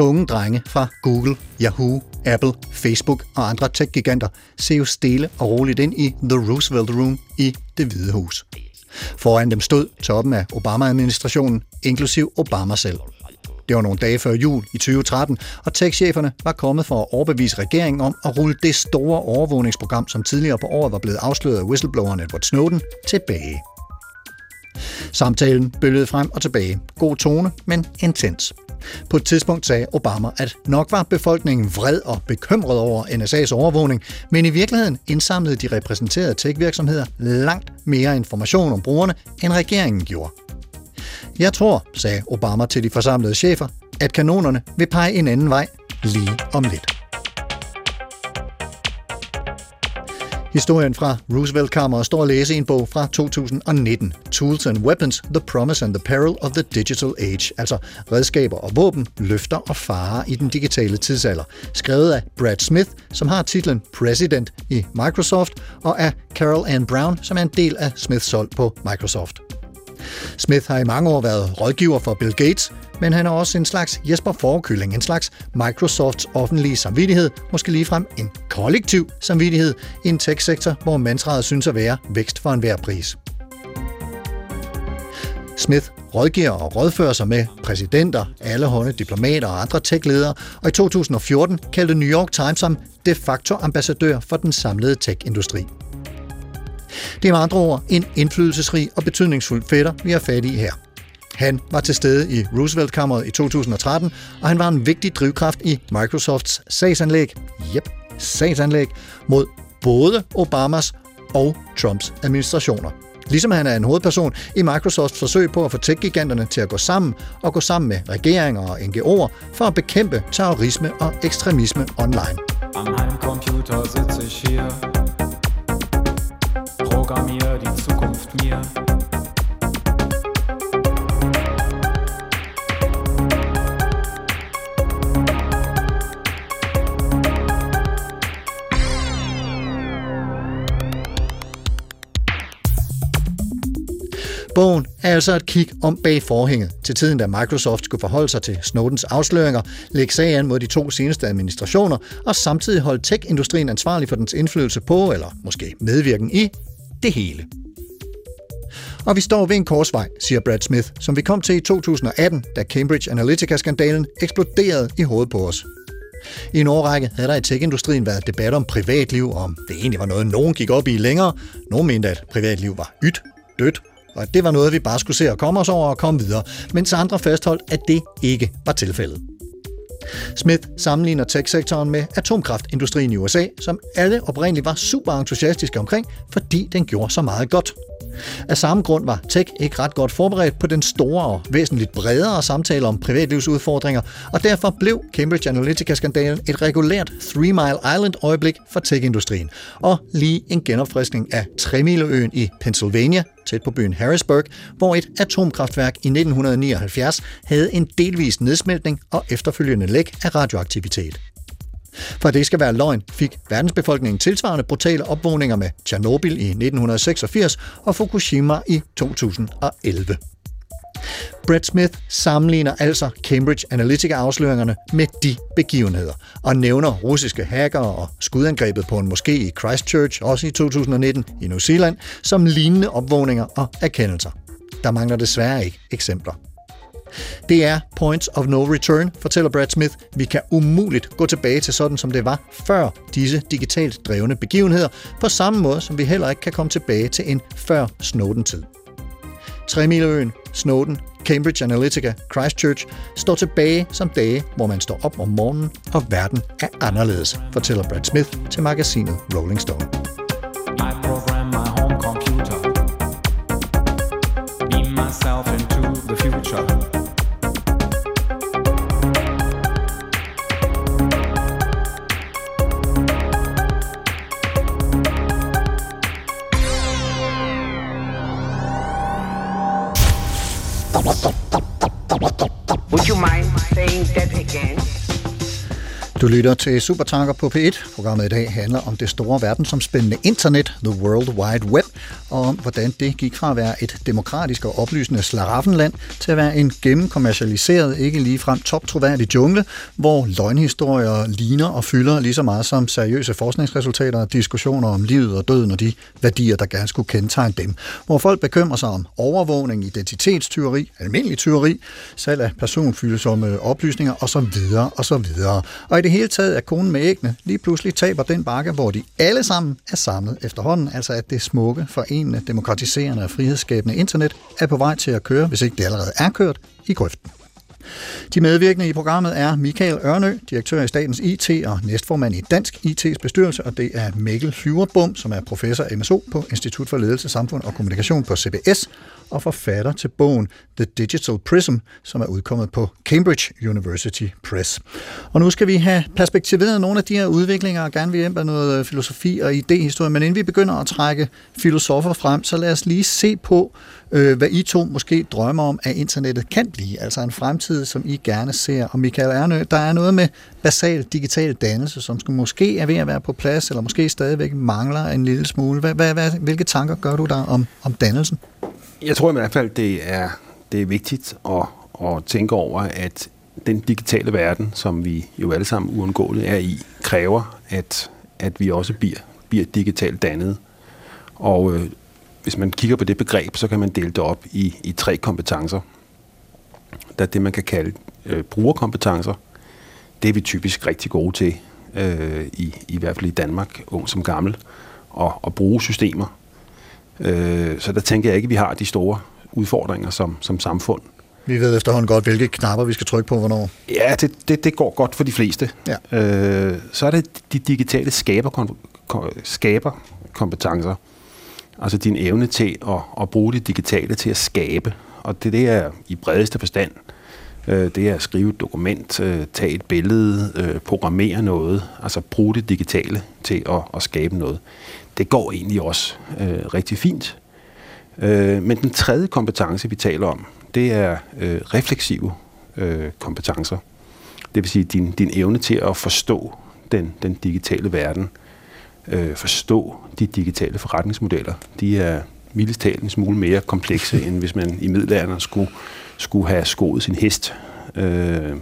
Tunge drenge fra Google, Yahoo, Apple, Facebook og andre tech-giganter ser jo stille og roligt ind i The Roosevelt Room i det hvide hus. Foran dem stod toppen af Obama-administrationen, inklusiv Obama selv. Det var nogle dage før jul i 2013, og tech-cheferne var kommet for at overbevise regeringen om at rulle det store overvågningsprogram, som tidligere på året var blevet afsløret af whistlebloweren Edward Snowden, tilbage. Samtalen bølgede frem og tilbage. God tone, men intens. På et tidspunkt sagde Obama, at nok var befolkningen vred og bekymret over NSA's overvågning, men i virkeligheden indsamlede de repræsenterede tech-virksomheder langt mere information om brugerne, end regeringen gjorde. Jeg tror, sagde Obama til de forsamlede chefer, at kanonerne vil pege en anden vej lige om lidt. Historien fra Roosevelt-kammeret står at læse i en bog fra 2019, Tools and Weapons, The Promise and the Peril of the Digital Age, altså redskaber og våben, løfter og farer i den digitale tidsalder, skrevet af Brad Smith, som har titlen President i Microsoft, og af Carol Ann Brown, som er en del af Smiths hold på Microsoft. Smith har i mange år været rådgiver for Bill Gates, men han er også en slags Jesper Forkylling, en slags Microsofts offentlige samvittighed, måske ligefrem en kollektiv samvittighed i en tech-sektor, hvor mantraet synes at være vækst for enhver pris. Smith rådgiver og rådfører sig med præsidenter, alle allehånde diplomater og andre tech-ledere, og i 2014 kaldte New York Times ham de facto ambassadør for den samlede tech-industri. Det er med andre ord en indflydelsesrig og betydningsfuld fætter, vi har fat i her. Han var til stede i Roosevelt-kammeret i 2013, og han var en vigtig drivkraft i Microsofts sagsanlæg, yep, sagsanlæg, mod både Obamas og Trumps administrationer. Ligesom han er en hovedperson i Microsofts forsøg på at få tech-giganterne til at gå sammen og gå sammen med regeringer og NGO'er for at bekæmpe terrorisme og ekstremisme online. Am Heimcomputer sitze ich hier, programmiere die Zukunft mir. Bogen er altså et kig om bag forhænget til tiden, da Microsoft skulle forholde sig til Snowdens afsløringer, lægge sag an mod de to seneste administrationer og samtidig holde tech-industrien ansvarlig for dens indflydelse på, eller måske medvirken i, det hele. Og vi står ved en korsvej, siger Brad Smith, som vi kom til i 2018, da Cambridge Analytica-skandalen eksploderede i hovedet på os. I en årrække havde der i tech-industrien været debat om privatliv, om det egentlig var noget, nogen gik op i længere. Nogen mente, at privatliv var ydt, dødt, og at det var noget, vi bare skulle se og komme os over og komme videre, mens andre fastholdt, at det ikke var tilfældet. Smith sammenligner tech-sektoren med atomkraftindustrien i USA, som alle oprindeligt var super entusiastiske omkring, fordi den gjorde så meget godt. Af samme grund var tech ikke ret godt forberedt på den store og væsentligt bredere samtale om privatlivsudfordringer, og derfor blev Cambridge Analytica-skandalen et regulært Three Mile Island-øjeblik for tech-industrien, og lige en genopfriskning af Tremileøen i Pennsylvania, tæt på byen Harrisburg, hvor et atomkraftværk i 1979 havde en delvis nedsmeltning og efterfølgende læk af radioaktivitet. For at det ikke skal være løgn, fik verdensbefolkningen tilsvarende brutale opvågninger med Tjernobyl i 1986 og Fukushima i 2011. Brett Smith sammenligner altså Cambridge Analytica-afsløringerne med de begivenheder, og nævner russiske hackere og skudangrebet på en moské i Christchurch, også i 2019 i New Zealand, som lignende opvågninger og erkendelser. Der mangler desværre ikke eksempler. Det er points of no return, fortæller Brad Smith. Vi kan umuligt gå tilbage til sådan, som det var før disse digitalt drevne begivenheder, på samme måde som vi heller ikke kan komme tilbage til en før Snowden-tid. Tremileøen, Snowden, Cambridge Analytica, Christchurch står tilbage som dage, hvor man står op om morgenen, og verden er anderledes, fortæller Brad Smith til magasinet Rolling Stone. I program my home computer. Beam myself into the future. Du lytter til Supertanker på P1. Programmet i dag handler om det store verdensomspændende internet, The World Wide Web, og om hvordan det gik fra at være et demokratisk og oplysende slaraffenland til at være en gennemkommercialiseret, ikke ligefrem toptroværdig jungle, hvor løgnhistorier ligner og fylder lige så meget som seriøse forskningsresultater og diskussioner om livet og døden og de værdier, der gerne skulle kendetegne dem. Hvor folk bekymrer sig om overvågning, identitetstyveri, almindelig tyveri, salg af personfølsomme oplysninger osv. osv. Og i det hele taget er konen med ægne lige pludselig taber den bakke, hvor de alle sammen er samlet efterhånden. Altså at det smukke, for forenende, demokratiserende og frihedsskabende internet er på vej til at køre, hvis ikke det allerede er kørt, i grøften. De medvirkende i programmet er Michael Ørnø, direktør i Statens IT og næstformand i Dansk IT's bestyrelse, og det er Mikkel Flyverbom, som er professor MSO på Institut for Ledelse, Samfund og Kommunikation på CBS, og forfatter til bogen The Digital Prism, som er udkommet på Cambridge University Press. Og nu skal vi have perspektiveret nogle af de her udviklinger, og gerne vil hjælpe af noget øh, filosofi og idéhistorie, men inden vi begynder at trække filosofer frem, så lad os lige se på, øh, hvad I to måske drømmer om, at internettet kan blive. Altså en fremtid, som I gerne ser. Og Michael Ernø, der er noget med basal digital dannelse, som skal måske er ved at være på plads, eller måske stadigvæk mangler en lille smule. Hvad, hvad, hvad, hvilke tanker gør du der om, om dannelsen? Jeg tror i hvert fald, det er, det er vigtigt at, at tænke over, at den digitale verden, som vi jo alle sammen uundgåeligt er i, kræver, at, at vi også bliver, bliver digitalt dannet. Og øh, hvis man kigger på det begreb, så kan man dele det op i, i tre kompetencer. Der er det, man kan kalde øh, brugerkompetencer. Det er vi typisk rigtig gode til, øh, i, i hvert fald i Danmark, ung som gammel, at, at bruge systemer. Øh, så der tænker jeg ikke, at vi har de store udfordringer som, som samfund. Vi ved efterhånden godt, hvilke knapper vi skal trykke på, hvornår. Ja, det, det, det går godt for de fleste. Ja. Øh, så er det de digitale skaber, skaberkompetencer. Altså din evne til at, at bruge det digitale til at skabe. Og det, det er i bredeste forstand. Øh, det er at skrive et dokument, øh, tage et billede, øh, programmere noget. Altså bruge det digitale til at, at skabe noget. Det går egentlig også øh, rigtig fint. Øh, men den tredje kompetence, vi taler om, det er øh, refleksive øh, kompetencer. Det vil sige din, din evne til at forstå den, den digitale verden. Øh, forstå de digitale forretningsmodeller. De er mildest talt en smule mere komplekse, end hvis man i middelalderen skulle, skulle have skoet sin hest. Øh,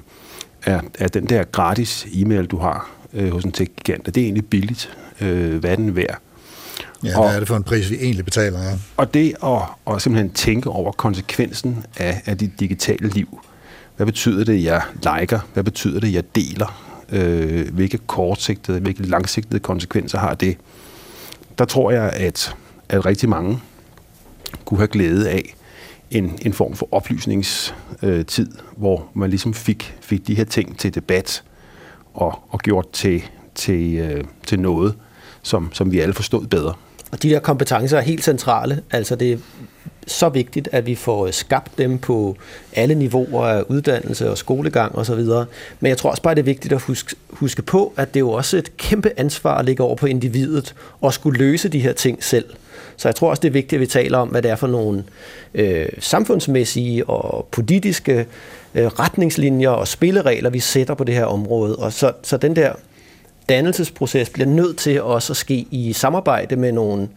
er, er den der gratis e-mail, du har øh, hos en tech-gigant, er det egentlig billigt? Øh, hvad er den værd? Ja, Og- hvad er det for en pris, vi egentlig betaler? Ja. Og det at, at simpelthen tænke over konsekvensen af, af dit digitale liv. Hvad betyder det, jeg liker? Hvad betyder det, jeg deler? Øh, hvilke kortsigtede, hvilke langsigtede konsekvenser har det? Der tror jeg, at, at rigtig mange kunne have glæde af en, en form for oplysningstid, hvor man ligesom fik, fik de her ting til debat og, og gjort til, til, øh, til noget, som, som vi alle forstod bedre. Og de der kompetencer er helt centrale. Altså det er så vigtigt, at vi får øh, skabt dem på alle niveauer af uddannelse og skolegang osv. Men jeg tror også bare, det er vigtigt at huske, huske på, at det er jo også et kæmpe ansvar at ligge over på individet og skulle løse de her ting selv. Så jeg tror også, det er vigtigt, at vi taler om, hvad det er for nogle øh, samfundsmæssige og politiske øh, retningslinjer og spilleregler, vi sætter på det her område. Og så, så den der dannelsesproces bliver nødt til også at ske i samarbejde med nogle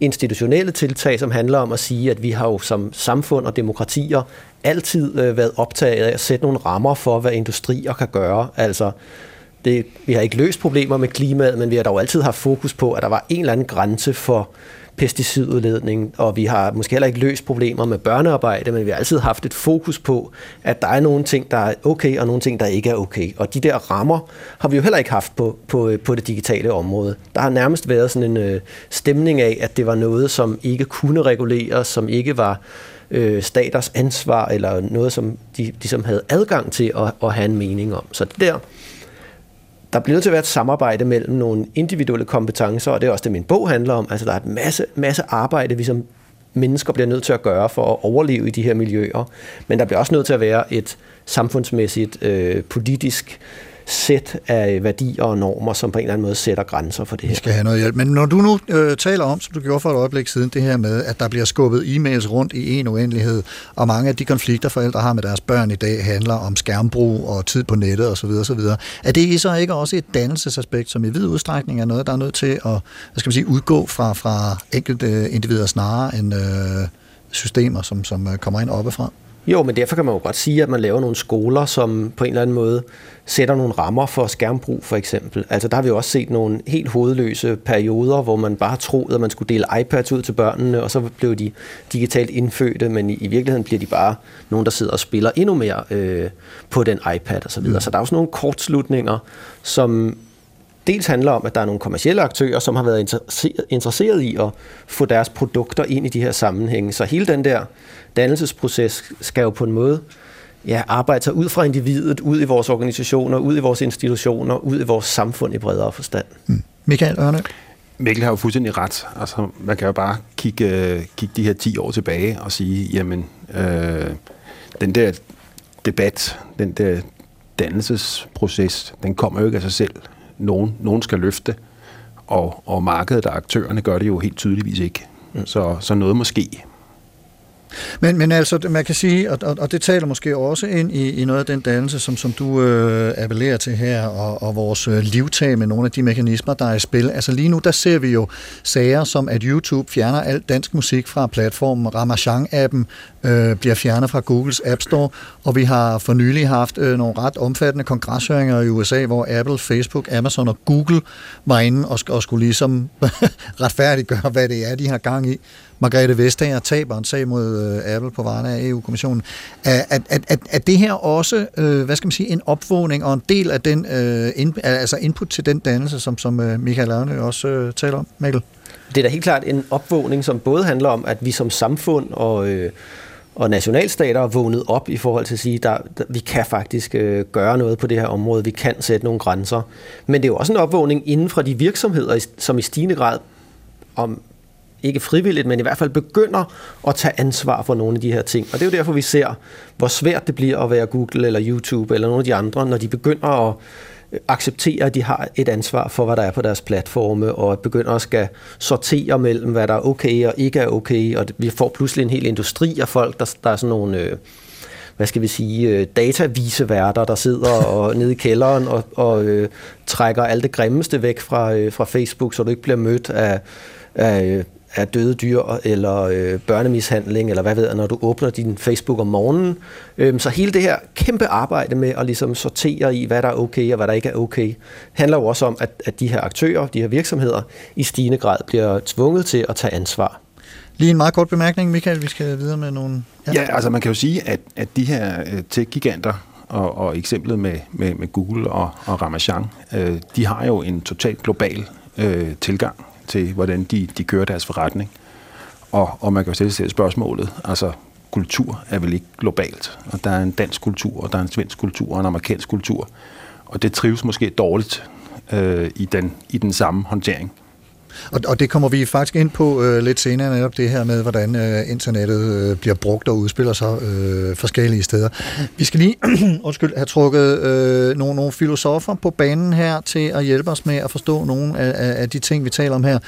institutionelle tiltag, som handler om at sige, at vi har jo som samfund og demokratier altid øh, været optaget af at sætte nogle rammer for, hvad industrier kan gøre. Altså, det, vi har ikke løst problemer med klimaet, men vi har dog altid haft fokus på, at der var en eller anden grænse for pesticidudledning, og vi har måske heller ikke løst problemer med børnearbejde, men vi har altid haft et fokus på, at der er nogle ting, der er okay, og nogle ting, der ikke er okay. Og de der rammer har vi jo heller ikke haft på, på, øh, på det digitale område. Der har nærmest været sådan en øh, stemning af, at det var noget, som ikke kunne reguleres, som ikke var øh, staters ansvar, eller noget, som de, de som havde adgang til at, at have en mening om. Så det der der bliver nødt til at være et samarbejde mellem nogle individuelle kompetencer, og det er også det, min bog handler om. Altså, der er et masse, masse arbejde, vi som mennesker bliver nødt til at gøre for at overleve i de her miljøer. Men der bliver også nødt til at være et samfundsmæssigt, øh, politisk sæt af værdier og normer, som på en eller anden måde sætter grænser for det her. Vi skal have noget hjælp. Men når du nu øh, taler om, som du gjorde for et øjeblik siden, det her med, at der bliver skubbet e-mails rundt i en uendelighed, og mange af de konflikter, forældre har med deres børn i dag, handler om skærmbrug og tid på nettet osv. osv. Er det så ikke også et dannelsesaspekt, som i vid udstrækning er noget, der er nødt til at hvad skal man sige, udgå fra, fra enkelte individer snarere end øh, systemer, som, som øh, kommer ind oppefra? Jo, men derfor kan man jo godt sige, at man laver nogle skoler, som på en eller anden måde sætter nogle rammer for skærmbrug, for eksempel. Altså der har vi jo også set nogle helt hovedløse perioder, hvor man bare troede, at man skulle dele iPads ud til børnene, og så blev de digitalt indfødte, men i, i virkeligheden bliver de bare nogen, der sidder og spiller endnu mere øh, på den iPad og så videre. Mm. Så der er også nogle kortslutninger, som dels handler om, at der er nogle kommersielle aktører, som har været interesseret i at få deres produkter ind i de her sammenhænge. Så hele den der dannelsesproces skal jo på en måde ja, arbejde sig ud fra individet, ud i vores organisationer, ud i vores institutioner, ud i vores samfund i bredere forstand. Mm. Michael Ørne? Mikkel har jo fuldstændig ret. Altså, man kan jo bare kigge, kigge de her 10 år tilbage og sige, jamen, øh, den der debat, den der dannelsesproces, den kommer jo ikke af sig selv. Nogen, nogen skal løfte, og, og markedet og aktørerne gør det jo helt tydeligvis ikke. Mm. Så, så noget måske. Men, men altså, man kan sige, og, og, og det taler måske også ind i, i noget af den dannelse, som, som du øh, appellerer til her, og, og vores øh, livtag med nogle af de mekanismer, der er i spil. Altså lige nu, der ser vi jo sager som, at YouTube fjerner alt dansk musik fra platformen. Ramachan-appen øh, bliver fjernet fra Googles App Store, og vi har for nylig haft øh, nogle ret omfattende kongreshøringer i USA, hvor Apple, Facebook, Amazon og Google var inde og, og skulle ligesom retfærdiggøre, hvad det er, de har gang i. Margrethe Vestager taber en sag mod øh, Apple på vegne af EU-kommissionen. Er, er, er, er det her også, øh, hvad skal man sige, en opvågning og en del af den, øh, in, altså input til den dannelse, som, som øh, Michael Arne også øh, taler om, Mikkel? Det er da helt klart en opvågning, som både handler om, at vi som samfund og, øh, og nationalstater er vågnet op i forhold til at sige, at vi kan faktisk øh, gøre noget på det her område, vi kan sætte nogle grænser. Men det er jo også en opvågning inden for de virksomheder, som i stigende grad om ikke frivilligt, men i hvert fald begynder at tage ansvar for nogle af de her ting. Og det er jo derfor, vi ser, hvor svært det bliver at være Google eller YouTube eller nogle af de andre, når de begynder at øh, acceptere, at de har et ansvar for, hvad der er på deres platforme, og begynder at skal sortere mellem, hvad der er okay og ikke er okay, og vi får pludselig en hel industri af folk, der, der er sådan nogle... Øh, hvad skal vi sige, øh, dataviseværter, der sidder og nede i kælderen og, og øh, trækker alt det grimmeste væk fra, øh, fra Facebook, så du ikke bliver mødt af, af øh, er døde dyr eller øh, børnemishandling, eller hvad ved jeg, når du åbner din Facebook om morgenen. Øhm, så hele det her kæmpe arbejde med at ligesom sortere i, hvad der er okay og hvad der ikke er okay, handler jo også om, at, at de her aktører, de her virksomheder, i stigende grad bliver tvunget til at tage ansvar. Lige en meget kort bemærkning, Michael, vi skal videre med nogle... Ja, ja altså man kan jo sige, at, at de her øh, tech-giganter, og, og eksemplet med, med, med Google og, og Ramachan, øh, de har jo en totalt global øh, tilgang til, hvordan de, de kører deres forretning. Og, og man kan jo stille sig spørgsmålet, altså kultur er vel ikke globalt, og der er en dansk kultur, og der er en svensk kultur, og en amerikansk kultur, og det trives måske dårligt øh, i, den, i den samme håndtering. Og, og det kommer vi faktisk ind på øh, lidt senere, netop det her med, hvordan øh, internettet øh, bliver brugt og udspiller sig øh, forskellige steder. Vi skal lige undskyld, have trukket øh, nogle, nogle filosofer på banen her til at hjælpe os med at forstå nogle af, af, af de ting, vi taler om her.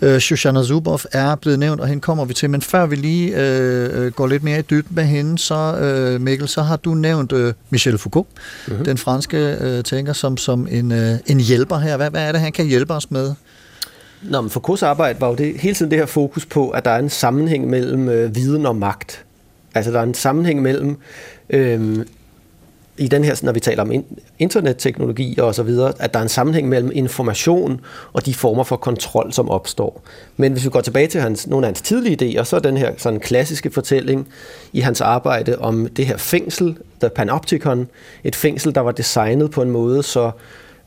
Øh, Shoshana Zuboff er blevet nævnt, og hende kommer vi til, men før vi lige øh, øh, går lidt mere i dybden med hende, så øh, Mikkel, så har du nævnt øh, Michel Foucault, mm-hmm. den franske øh, tænker, som, som en, øh, en hjælper her. Hvad, hvad er det, han kan hjælpe os med? Nå, men Foucaults arbejde var jo det, hele tiden det her fokus på, at der er en sammenhæng mellem øh, viden og magt. Altså der er en sammenhæng mellem, øh, i den her, når vi taler om in, internetteknologi og så videre, at der er en sammenhæng mellem information og de former for kontrol, som opstår. Men hvis vi går tilbage til hans, nogle af hans tidlige idéer, så er den her sådan klassiske fortælling i hans arbejde om det her fængsel, The Panopticon, et fængsel, der var designet på en måde, så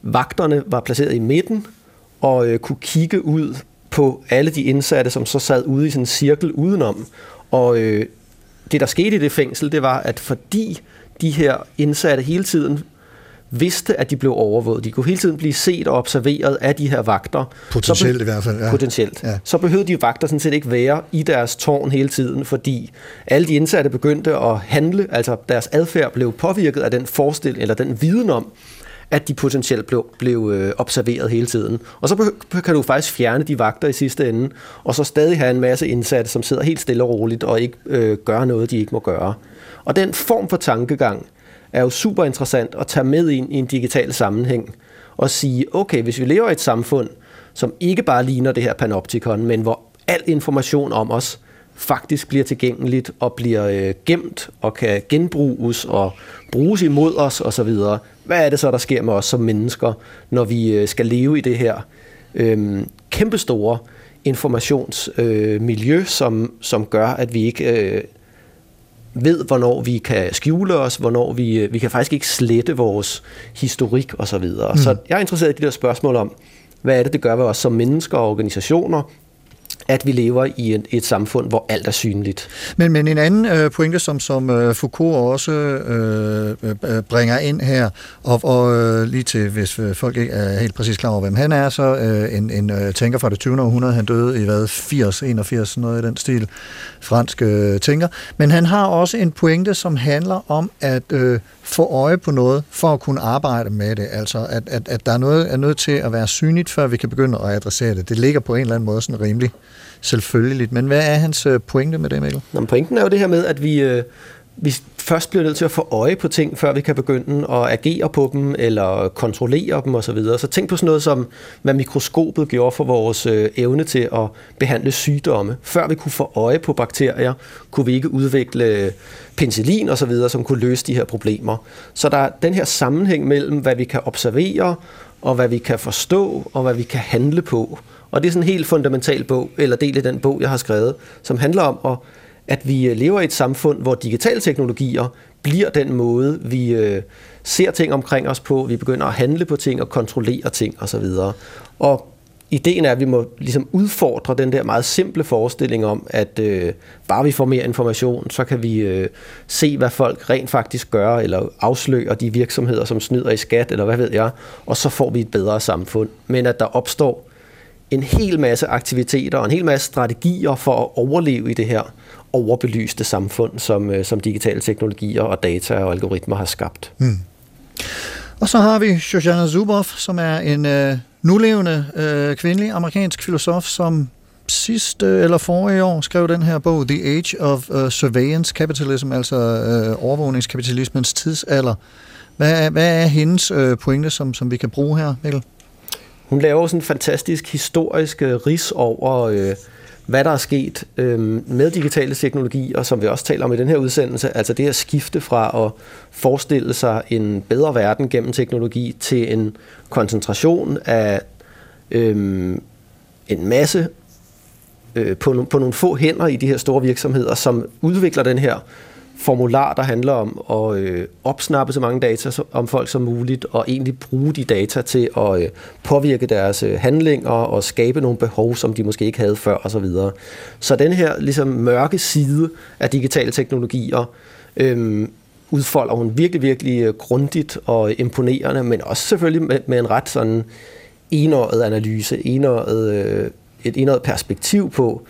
vagterne var placeret i midten, og øh, kunne kigge ud på alle de indsatte, som så sad ude i sådan en cirkel udenom. Og øh, det, der skete i det fængsel, det var, at fordi de her indsatte hele tiden vidste, at de blev overvåget. De kunne hele tiden blive set og observeret af de her vagter. Potentielt så i hvert fald. Ja. Potentielt. Ja. Så behøvede de vagter sådan set ikke være i deres tårn hele tiden, fordi alle de indsatte begyndte at handle, altså deres adfærd blev påvirket af den forestilling, eller den viden om, at de potentielt blev, blev øh, observeret hele tiden. Og så kan du faktisk fjerne de vagter i sidste ende, og så stadig have en masse indsatte, som sidder helt stille og roligt og ikke øh, gør noget, de ikke må gøre. Og den form for tankegang er jo super interessant at tage med ind i en digital sammenhæng og sige, okay, hvis vi lever i et samfund, som ikke bare ligner det her panoptikon, men hvor al information om os faktisk bliver tilgængeligt og bliver øh, gemt og kan genbruges og bruges imod os osv. Hvad er det så, der sker med os som mennesker, når vi øh, skal leve i det her øh, kæmpestore informationsmiljø, øh, som, som gør, at vi ikke øh, ved, hvornår vi kan skjule os, hvornår vi, øh, vi kan faktisk ikke slette vores historik osv. Så, mm. så jeg er interesseret i de der spørgsmål om, hvad er det, det gør ved os som mennesker og organisationer, at vi lever i et, et samfund, hvor alt er synligt. Men, men en anden øh, pointe, som, som øh, Foucault også øh, øh, øh bringer ind her, og, og øh, lige til, hvis øh, folk ikke er helt præcis klar over, hvem han er, så øh, en, en øh, tænker fra det 20. århundrede, han døde i hvad, 80, 81, noget i den stil, fransk øh, tænker. Men han har også en pointe, som handler om at øh, få øje på noget, for at kunne arbejde med det. Altså, at, at, at der er noget er nødt til at være synligt, før vi kan begynde at adressere det. Det ligger på en eller anden måde sådan rimelig selvfølgeligt. Men hvad er hans øh, pointe med det, Mikkel? Nå, pointen er jo det her med, at vi, øh, vi først bliver nødt til at få øje på ting, før vi kan begynde at agere på dem, eller kontrollere dem osv. Så, så tænk på sådan noget som, hvad mikroskopet gjorde for vores øh, evne til at behandle sygdomme. Før vi kunne få øje på bakterier, kunne vi ikke udvikle øh, penicillin osv., som kunne løse de her problemer. Så der er den her sammenhæng mellem, hvad vi kan observere, og hvad vi kan forstå, og hvad vi kan handle på. Og det er sådan en helt fundamental bog, eller del af den bog, jeg har skrevet, som handler om, at, at vi øh, lever i et samfund, hvor digitale teknologier bliver den måde, vi øh, ser ting omkring os på, vi begynder at handle på ting og kontrollere ting osv. Og ideen er, at vi må ligesom udfordre den der meget simple forestilling om, at øh, bare vi får mere information, så kan vi øh, se, hvad folk rent faktisk gør, eller afsløre de virksomheder, som snyder i skat, eller hvad ved jeg, og så får vi et bedre samfund. Men at der opstår en hel masse aktiviteter og en hel masse strategier for at overleve i det her overbelyste samfund, som, øh, som digitale teknologier og data og algoritmer har skabt. Mm. Og så har vi Shoshana Zuboff, som er en øh, nulevende øh, kvindelig amerikansk filosof, som sidste øh, eller forrige år skrev den her bog, The Age of uh, Surveillance Capitalism, altså øh, overvågningskapitalismens tidsalder. Hvad er, hvad er hendes øh, pointe, som, som vi kan bruge her, Mikkel? Hun laver sådan en fantastisk historisk øh, ris over, øh, hvad der er sket øh, med digitale teknologier, som vi også taler om i den her udsendelse. Altså det at skifte fra at forestille sig en bedre verden gennem teknologi til en koncentration af øh, en masse øh, på, på nogle få hænder i de her store virksomheder, som udvikler den her formular, der handler om at øh, opsnappe så mange data om folk som muligt, og egentlig bruge de data til at øh, påvirke deres øh, handlinger og skabe nogle behov, som de måske ikke havde før osv. Så, så den her ligesom mørke side af digitale teknologier øh, udfolder hun virkelig, virkelig øh, grundigt og imponerende, men også selvfølgelig med, med en ret sådan enåret analyse, enåret øh, et indret perspektiv på,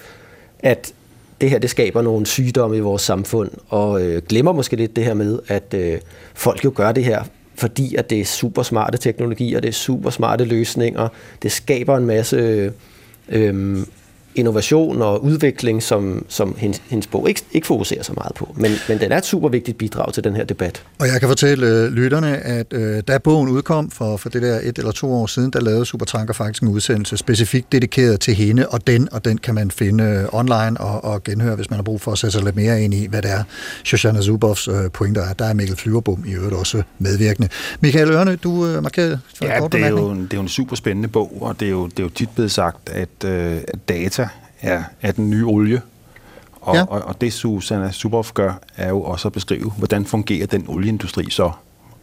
at det her det skaber nogle sygdomme i vores samfund, og øh, glemmer måske lidt det her med, at øh, folk jo gør det her, fordi at det er super smarte teknologier, det er super smarte løsninger, det skaber en masse øh, øhm, innovation og udvikling, som, som hendes, hendes bog ikke, ikke fokuserer så meget på. Men, men den er et super vigtigt bidrag til den her debat. Og jeg kan fortælle øh, lytterne, at øh, da bogen udkom for, for det der et eller to år siden, der lavede Supertanker faktisk en udsendelse specifikt dedikeret til hende og den, og den kan man finde øh, online og, og genhøre, hvis man har brug for at sætte sig lidt mere ind i, hvad det er, Shoshana Zuboffs øh, pointer er. Der er Mikkel Flyverbom i øvrigt også medvirkende. Michael Ørne, du øh, markerede for en Ja, kort det er, jo en, det er jo en super spændende bog, og det er jo, det er jo tit blevet sagt, at, øh, at data er, er den nye olie. Og, Ja. og, og det Susanna Suboff gør, er jo også at beskrive, hvordan fungerer den olieindustri så.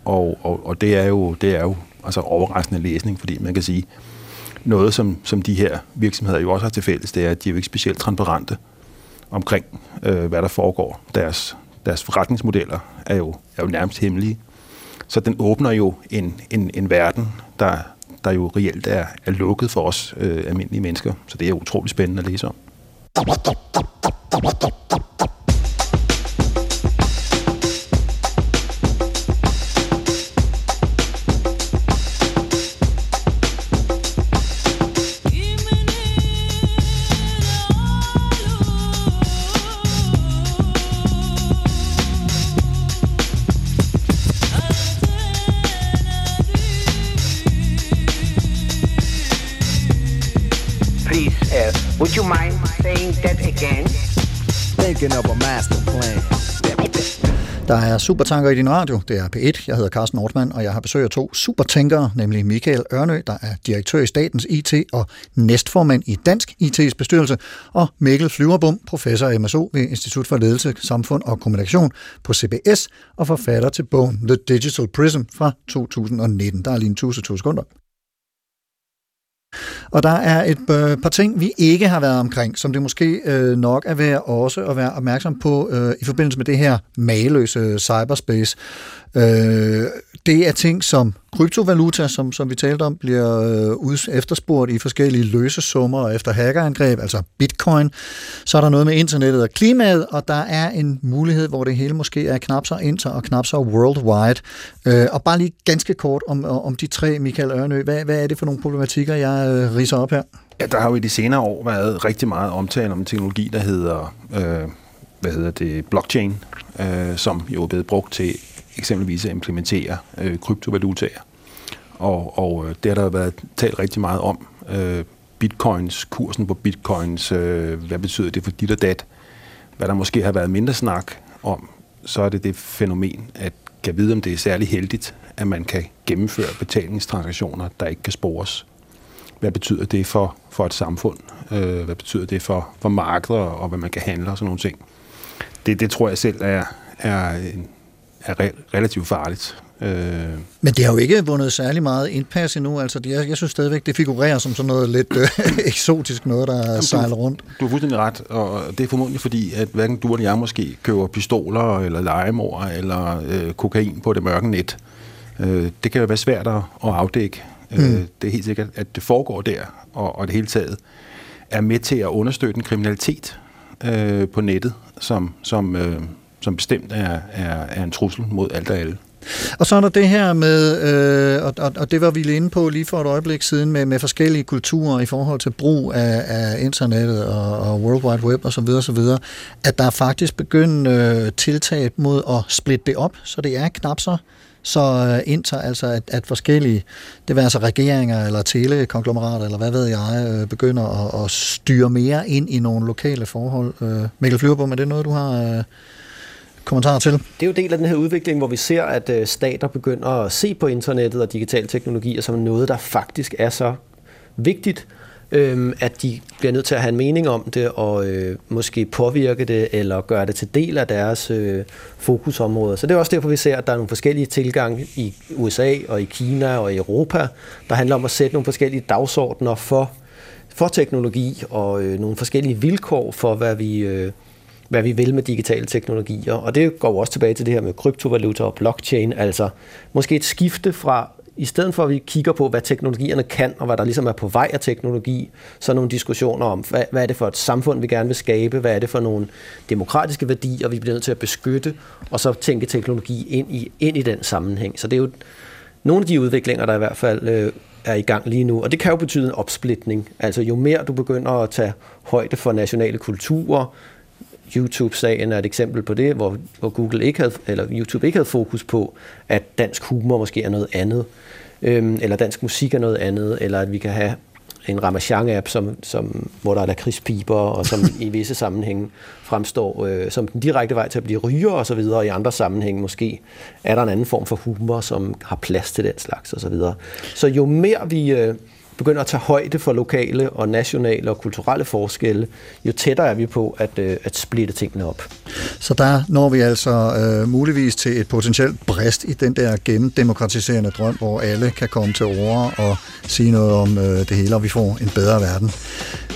Og, og, og det er jo, det er jo altså overraskende læsning, fordi man kan sige, noget som, som de her virksomheder jo også har til fælles, det er, at de er jo ikke specielt transparente omkring, øh, hvad der foregår. Deres, deres forretningsmodeller er jo, er jo nærmest hemmelige. Så den åbner jo en, en, en verden, der, der jo reelt er, er lukket for os øh, almindelige mennesker. Så det er utrolig spændende at læse om. Would you mind saying that again? Thinking of a master plan. Der er supertanker i din radio. Det er P1. Jeg hedder Carsten Ortmann, og jeg har besøg af to supertænkere, nemlig Michael Ørnø, der er direktør i Statens IT og næstformand i Dansk IT's bestyrelse, og Mikkel Flyverbom, professor i MSO ved Institut for Ledelse, Samfund og Kommunikation på CBS og forfatter til bogen The Digital Prism fra 2019. Der er lige en 1000 sekunder. Og der er et øh, par ting, vi ikke har været omkring, som det måske øh, nok er værd også at være opmærksom på øh, i forbindelse med det her mageløse cyberspace. Øh, det er ting som kryptovaluta, som, som vi talte om, bliver øh, efterspurgt i forskellige løse summer og efter hackerangreb, altså bitcoin. Så er der noget med internettet og klimaet, og der er en mulighed, hvor det hele måske er knap så inter og knap så worldwide. Øh, og bare lige ganske kort om, om de tre, Michael Ørnø. Hvad, hvad er det for nogle problematikker, jeg øh, riser op her? Ja, der har jo i de senere år været rigtig meget omtale om en teknologi, der hedder, øh, hvad hedder det, blockchain, øh, som jo er blevet brugt til eksempelvis at implementere øh, kryptovalutaer. Og, og øh, det har der været talt rigtig meget om. Øh, bitcoins, kursen på bitcoins, øh, hvad betyder det for dit og dat? Hvad der måske har været mindre snak om, så er det det fænomen, at kan vide, om det er særlig heldigt, at man kan gennemføre betalingstransaktioner, der ikke kan spores. Hvad betyder det for, for et samfund? Øh, hvad betyder det for, for markeder og hvad man kan handle og sådan nogle ting? Det, det tror jeg selv er, er, en- er re- relativt farligt. Øh, Men det har jo ikke vundet særlig meget indpas endnu. Altså, det- jeg, jeg synes stadigvæk, det figurerer som sådan noget lidt øh, eksotisk noget, der sejler rundt. Du har fuldstændig ret, og det er formodentlig fordi, at hverken du eller jeg måske køber pistoler eller legemord eller øh, kokain på det mørke net. Øh, det kan jo være svært at, at afdække. Mm. Øh, det er helt sikkert, at det foregår der, og, og det hele taget er med til at understøtte en kriminalitet øh, på nettet, som, som, øh, som bestemt er, er, er en trussel mod alt og alle. Og så er der det her med, øh, og, og, og det var vi lige inde på lige for et øjeblik siden, med, med forskellige kulturer i forhold til brug af, af internettet og, og World Wide Web osv., osv., at der er faktisk begyndt øh, tiltag mod at splitte det op, så det er knap så så øh, inter, altså at, at forskellige, det vil altså regeringer eller telekonglomerater, eller hvad ved jeg, øh, begynder at, at styre mere ind i nogle lokale forhold. Øh, Mikkel Flyverbom, er det noget, du har øh, kommentarer til? Det er jo del af den her udvikling, hvor vi ser, at øh, stater begynder at se på internettet og digitale teknologier som noget, der faktisk er så vigtigt, øhm, at de bliver nødt til at have en mening om det og øh, måske påvirke det eller gøre det til del af deres øh, fokusområder. Så det er også derfor, vi ser, at der er nogle forskellige tilgange i USA og i Kina og i Europa, der handler om at sætte nogle forskellige dagsordner for, for teknologi og øh, nogle forskellige vilkår for, hvad vi... Øh, hvad vi vil med digitale teknologier. Og det går jo også tilbage til det her med kryptovaluta og blockchain, altså måske et skifte fra i stedet for at vi kigger på, hvad teknologierne kan, og hvad der ligesom er på vej af teknologi, så nogle diskussioner om, hvad, hvad er det for et samfund, vi gerne vil skabe, hvad er det for nogle demokratiske værdier, vi bliver nødt til at beskytte, og så tænke teknologi ind i, ind i den sammenhæng. Så det er jo nogle af de udviklinger, der i hvert fald øh, er i gang lige nu, og det kan jo betyde en opsplitning. Altså jo mere du begynder at tage højde for nationale kulturer, YouTube-sagen er et eksempel på det, hvor, hvor Google ikke havde, eller YouTube ikke havde fokus på, at dansk humor måske er noget andet, øhm, eller dansk musik er noget andet, eller at vi kan have en Ramachan-app, som, som, hvor der er lakridspiber, og som i visse sammenhænge fremstår øh, som den direkte vej til at blive ryger og så videre, og i andre sammenhænge måske er der en anden form for humor, som har plads til den slags og så videre. Så jo mere vi... Øh, begynder at tage højde for lokale og nationale og kulturelle forskelle, jo tættere er vi på at, øh, at splitte tingene op. Så der når vi altså øh, muligvis til et potentielt brist i den der gennemdemokratiserende drøm, hvor alle kan komme til ord og sige noget om øh, det hele, og vi får en bedre verden.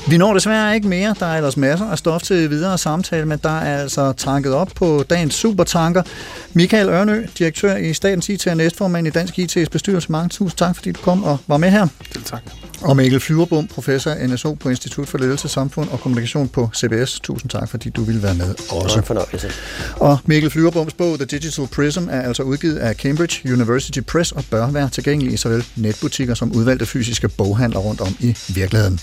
Vi når desværre ikke mere. Der er ellers masser af stof til videre samtale, men der er altså tanket op på dagens supertanker. Michael Ørnø, direktør i Statens IT og næstformand i Dansk IT's bestyrelse. Mange tusind tak, fordi du kom og var med her. Selv tak. Og Mikkel Flyverbom, professor NSO på Institut for Ledelse, Samfund og Kommunikation på CBS. Tusind tak, fordi du ville være med Det også. en fornøjelse. Og Mikkel Flyverboms bog The Digital Prism er altså udgivet af Cambridge University Press og bør være tilgængelig i såvel netbutikker som udvalgte fysiske boghandler rundt om i virkeligheden.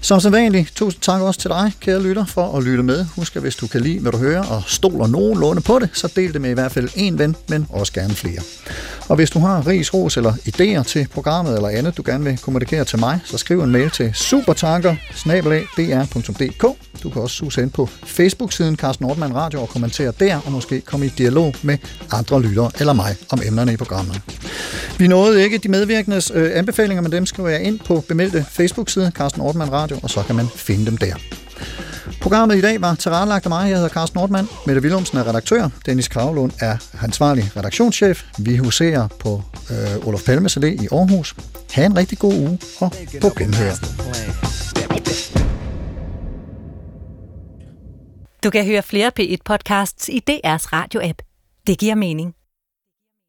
Som sædvanligt, tusind tak også til dig, kære lytter, for at lytte med. Husk, at hvis du kan lide, hvad du hører, og stoler nogenlunde på det, så del det med i hvert fald en ven, men også gerne flere. Og hvis du har ris, ros eller idéer til programmet eller andet, du gerne vil kommunikere til mig, så skriv en mail til supertanker Du kan også suse ind på Facebook-siden Carsten Nordmann Radio og kommentere der, og måske komme i dialog med andre lyttere eller mig om emnerne i programmet. Vi nåede ikke de medvirkendes øh, anbefalinger, men dem skriver jeg ind på bemeldte Facebook-side Carsten Nordmann Radio, og så kan man finde dem der. Programmet i dag var tilrettelagt af mig. Jeg hedder Carsten Nordmann. Mette Willumsen er redaktør. Dennis Kravlund er ansvarlig redaktionschef. Vi huserer på øh, Olof Palmes Allé i Aarhus. Ha' en rigtig god uge, og på genhør. Du kan høre flere P1-podcasts i DR's radio-app. Det giver mening.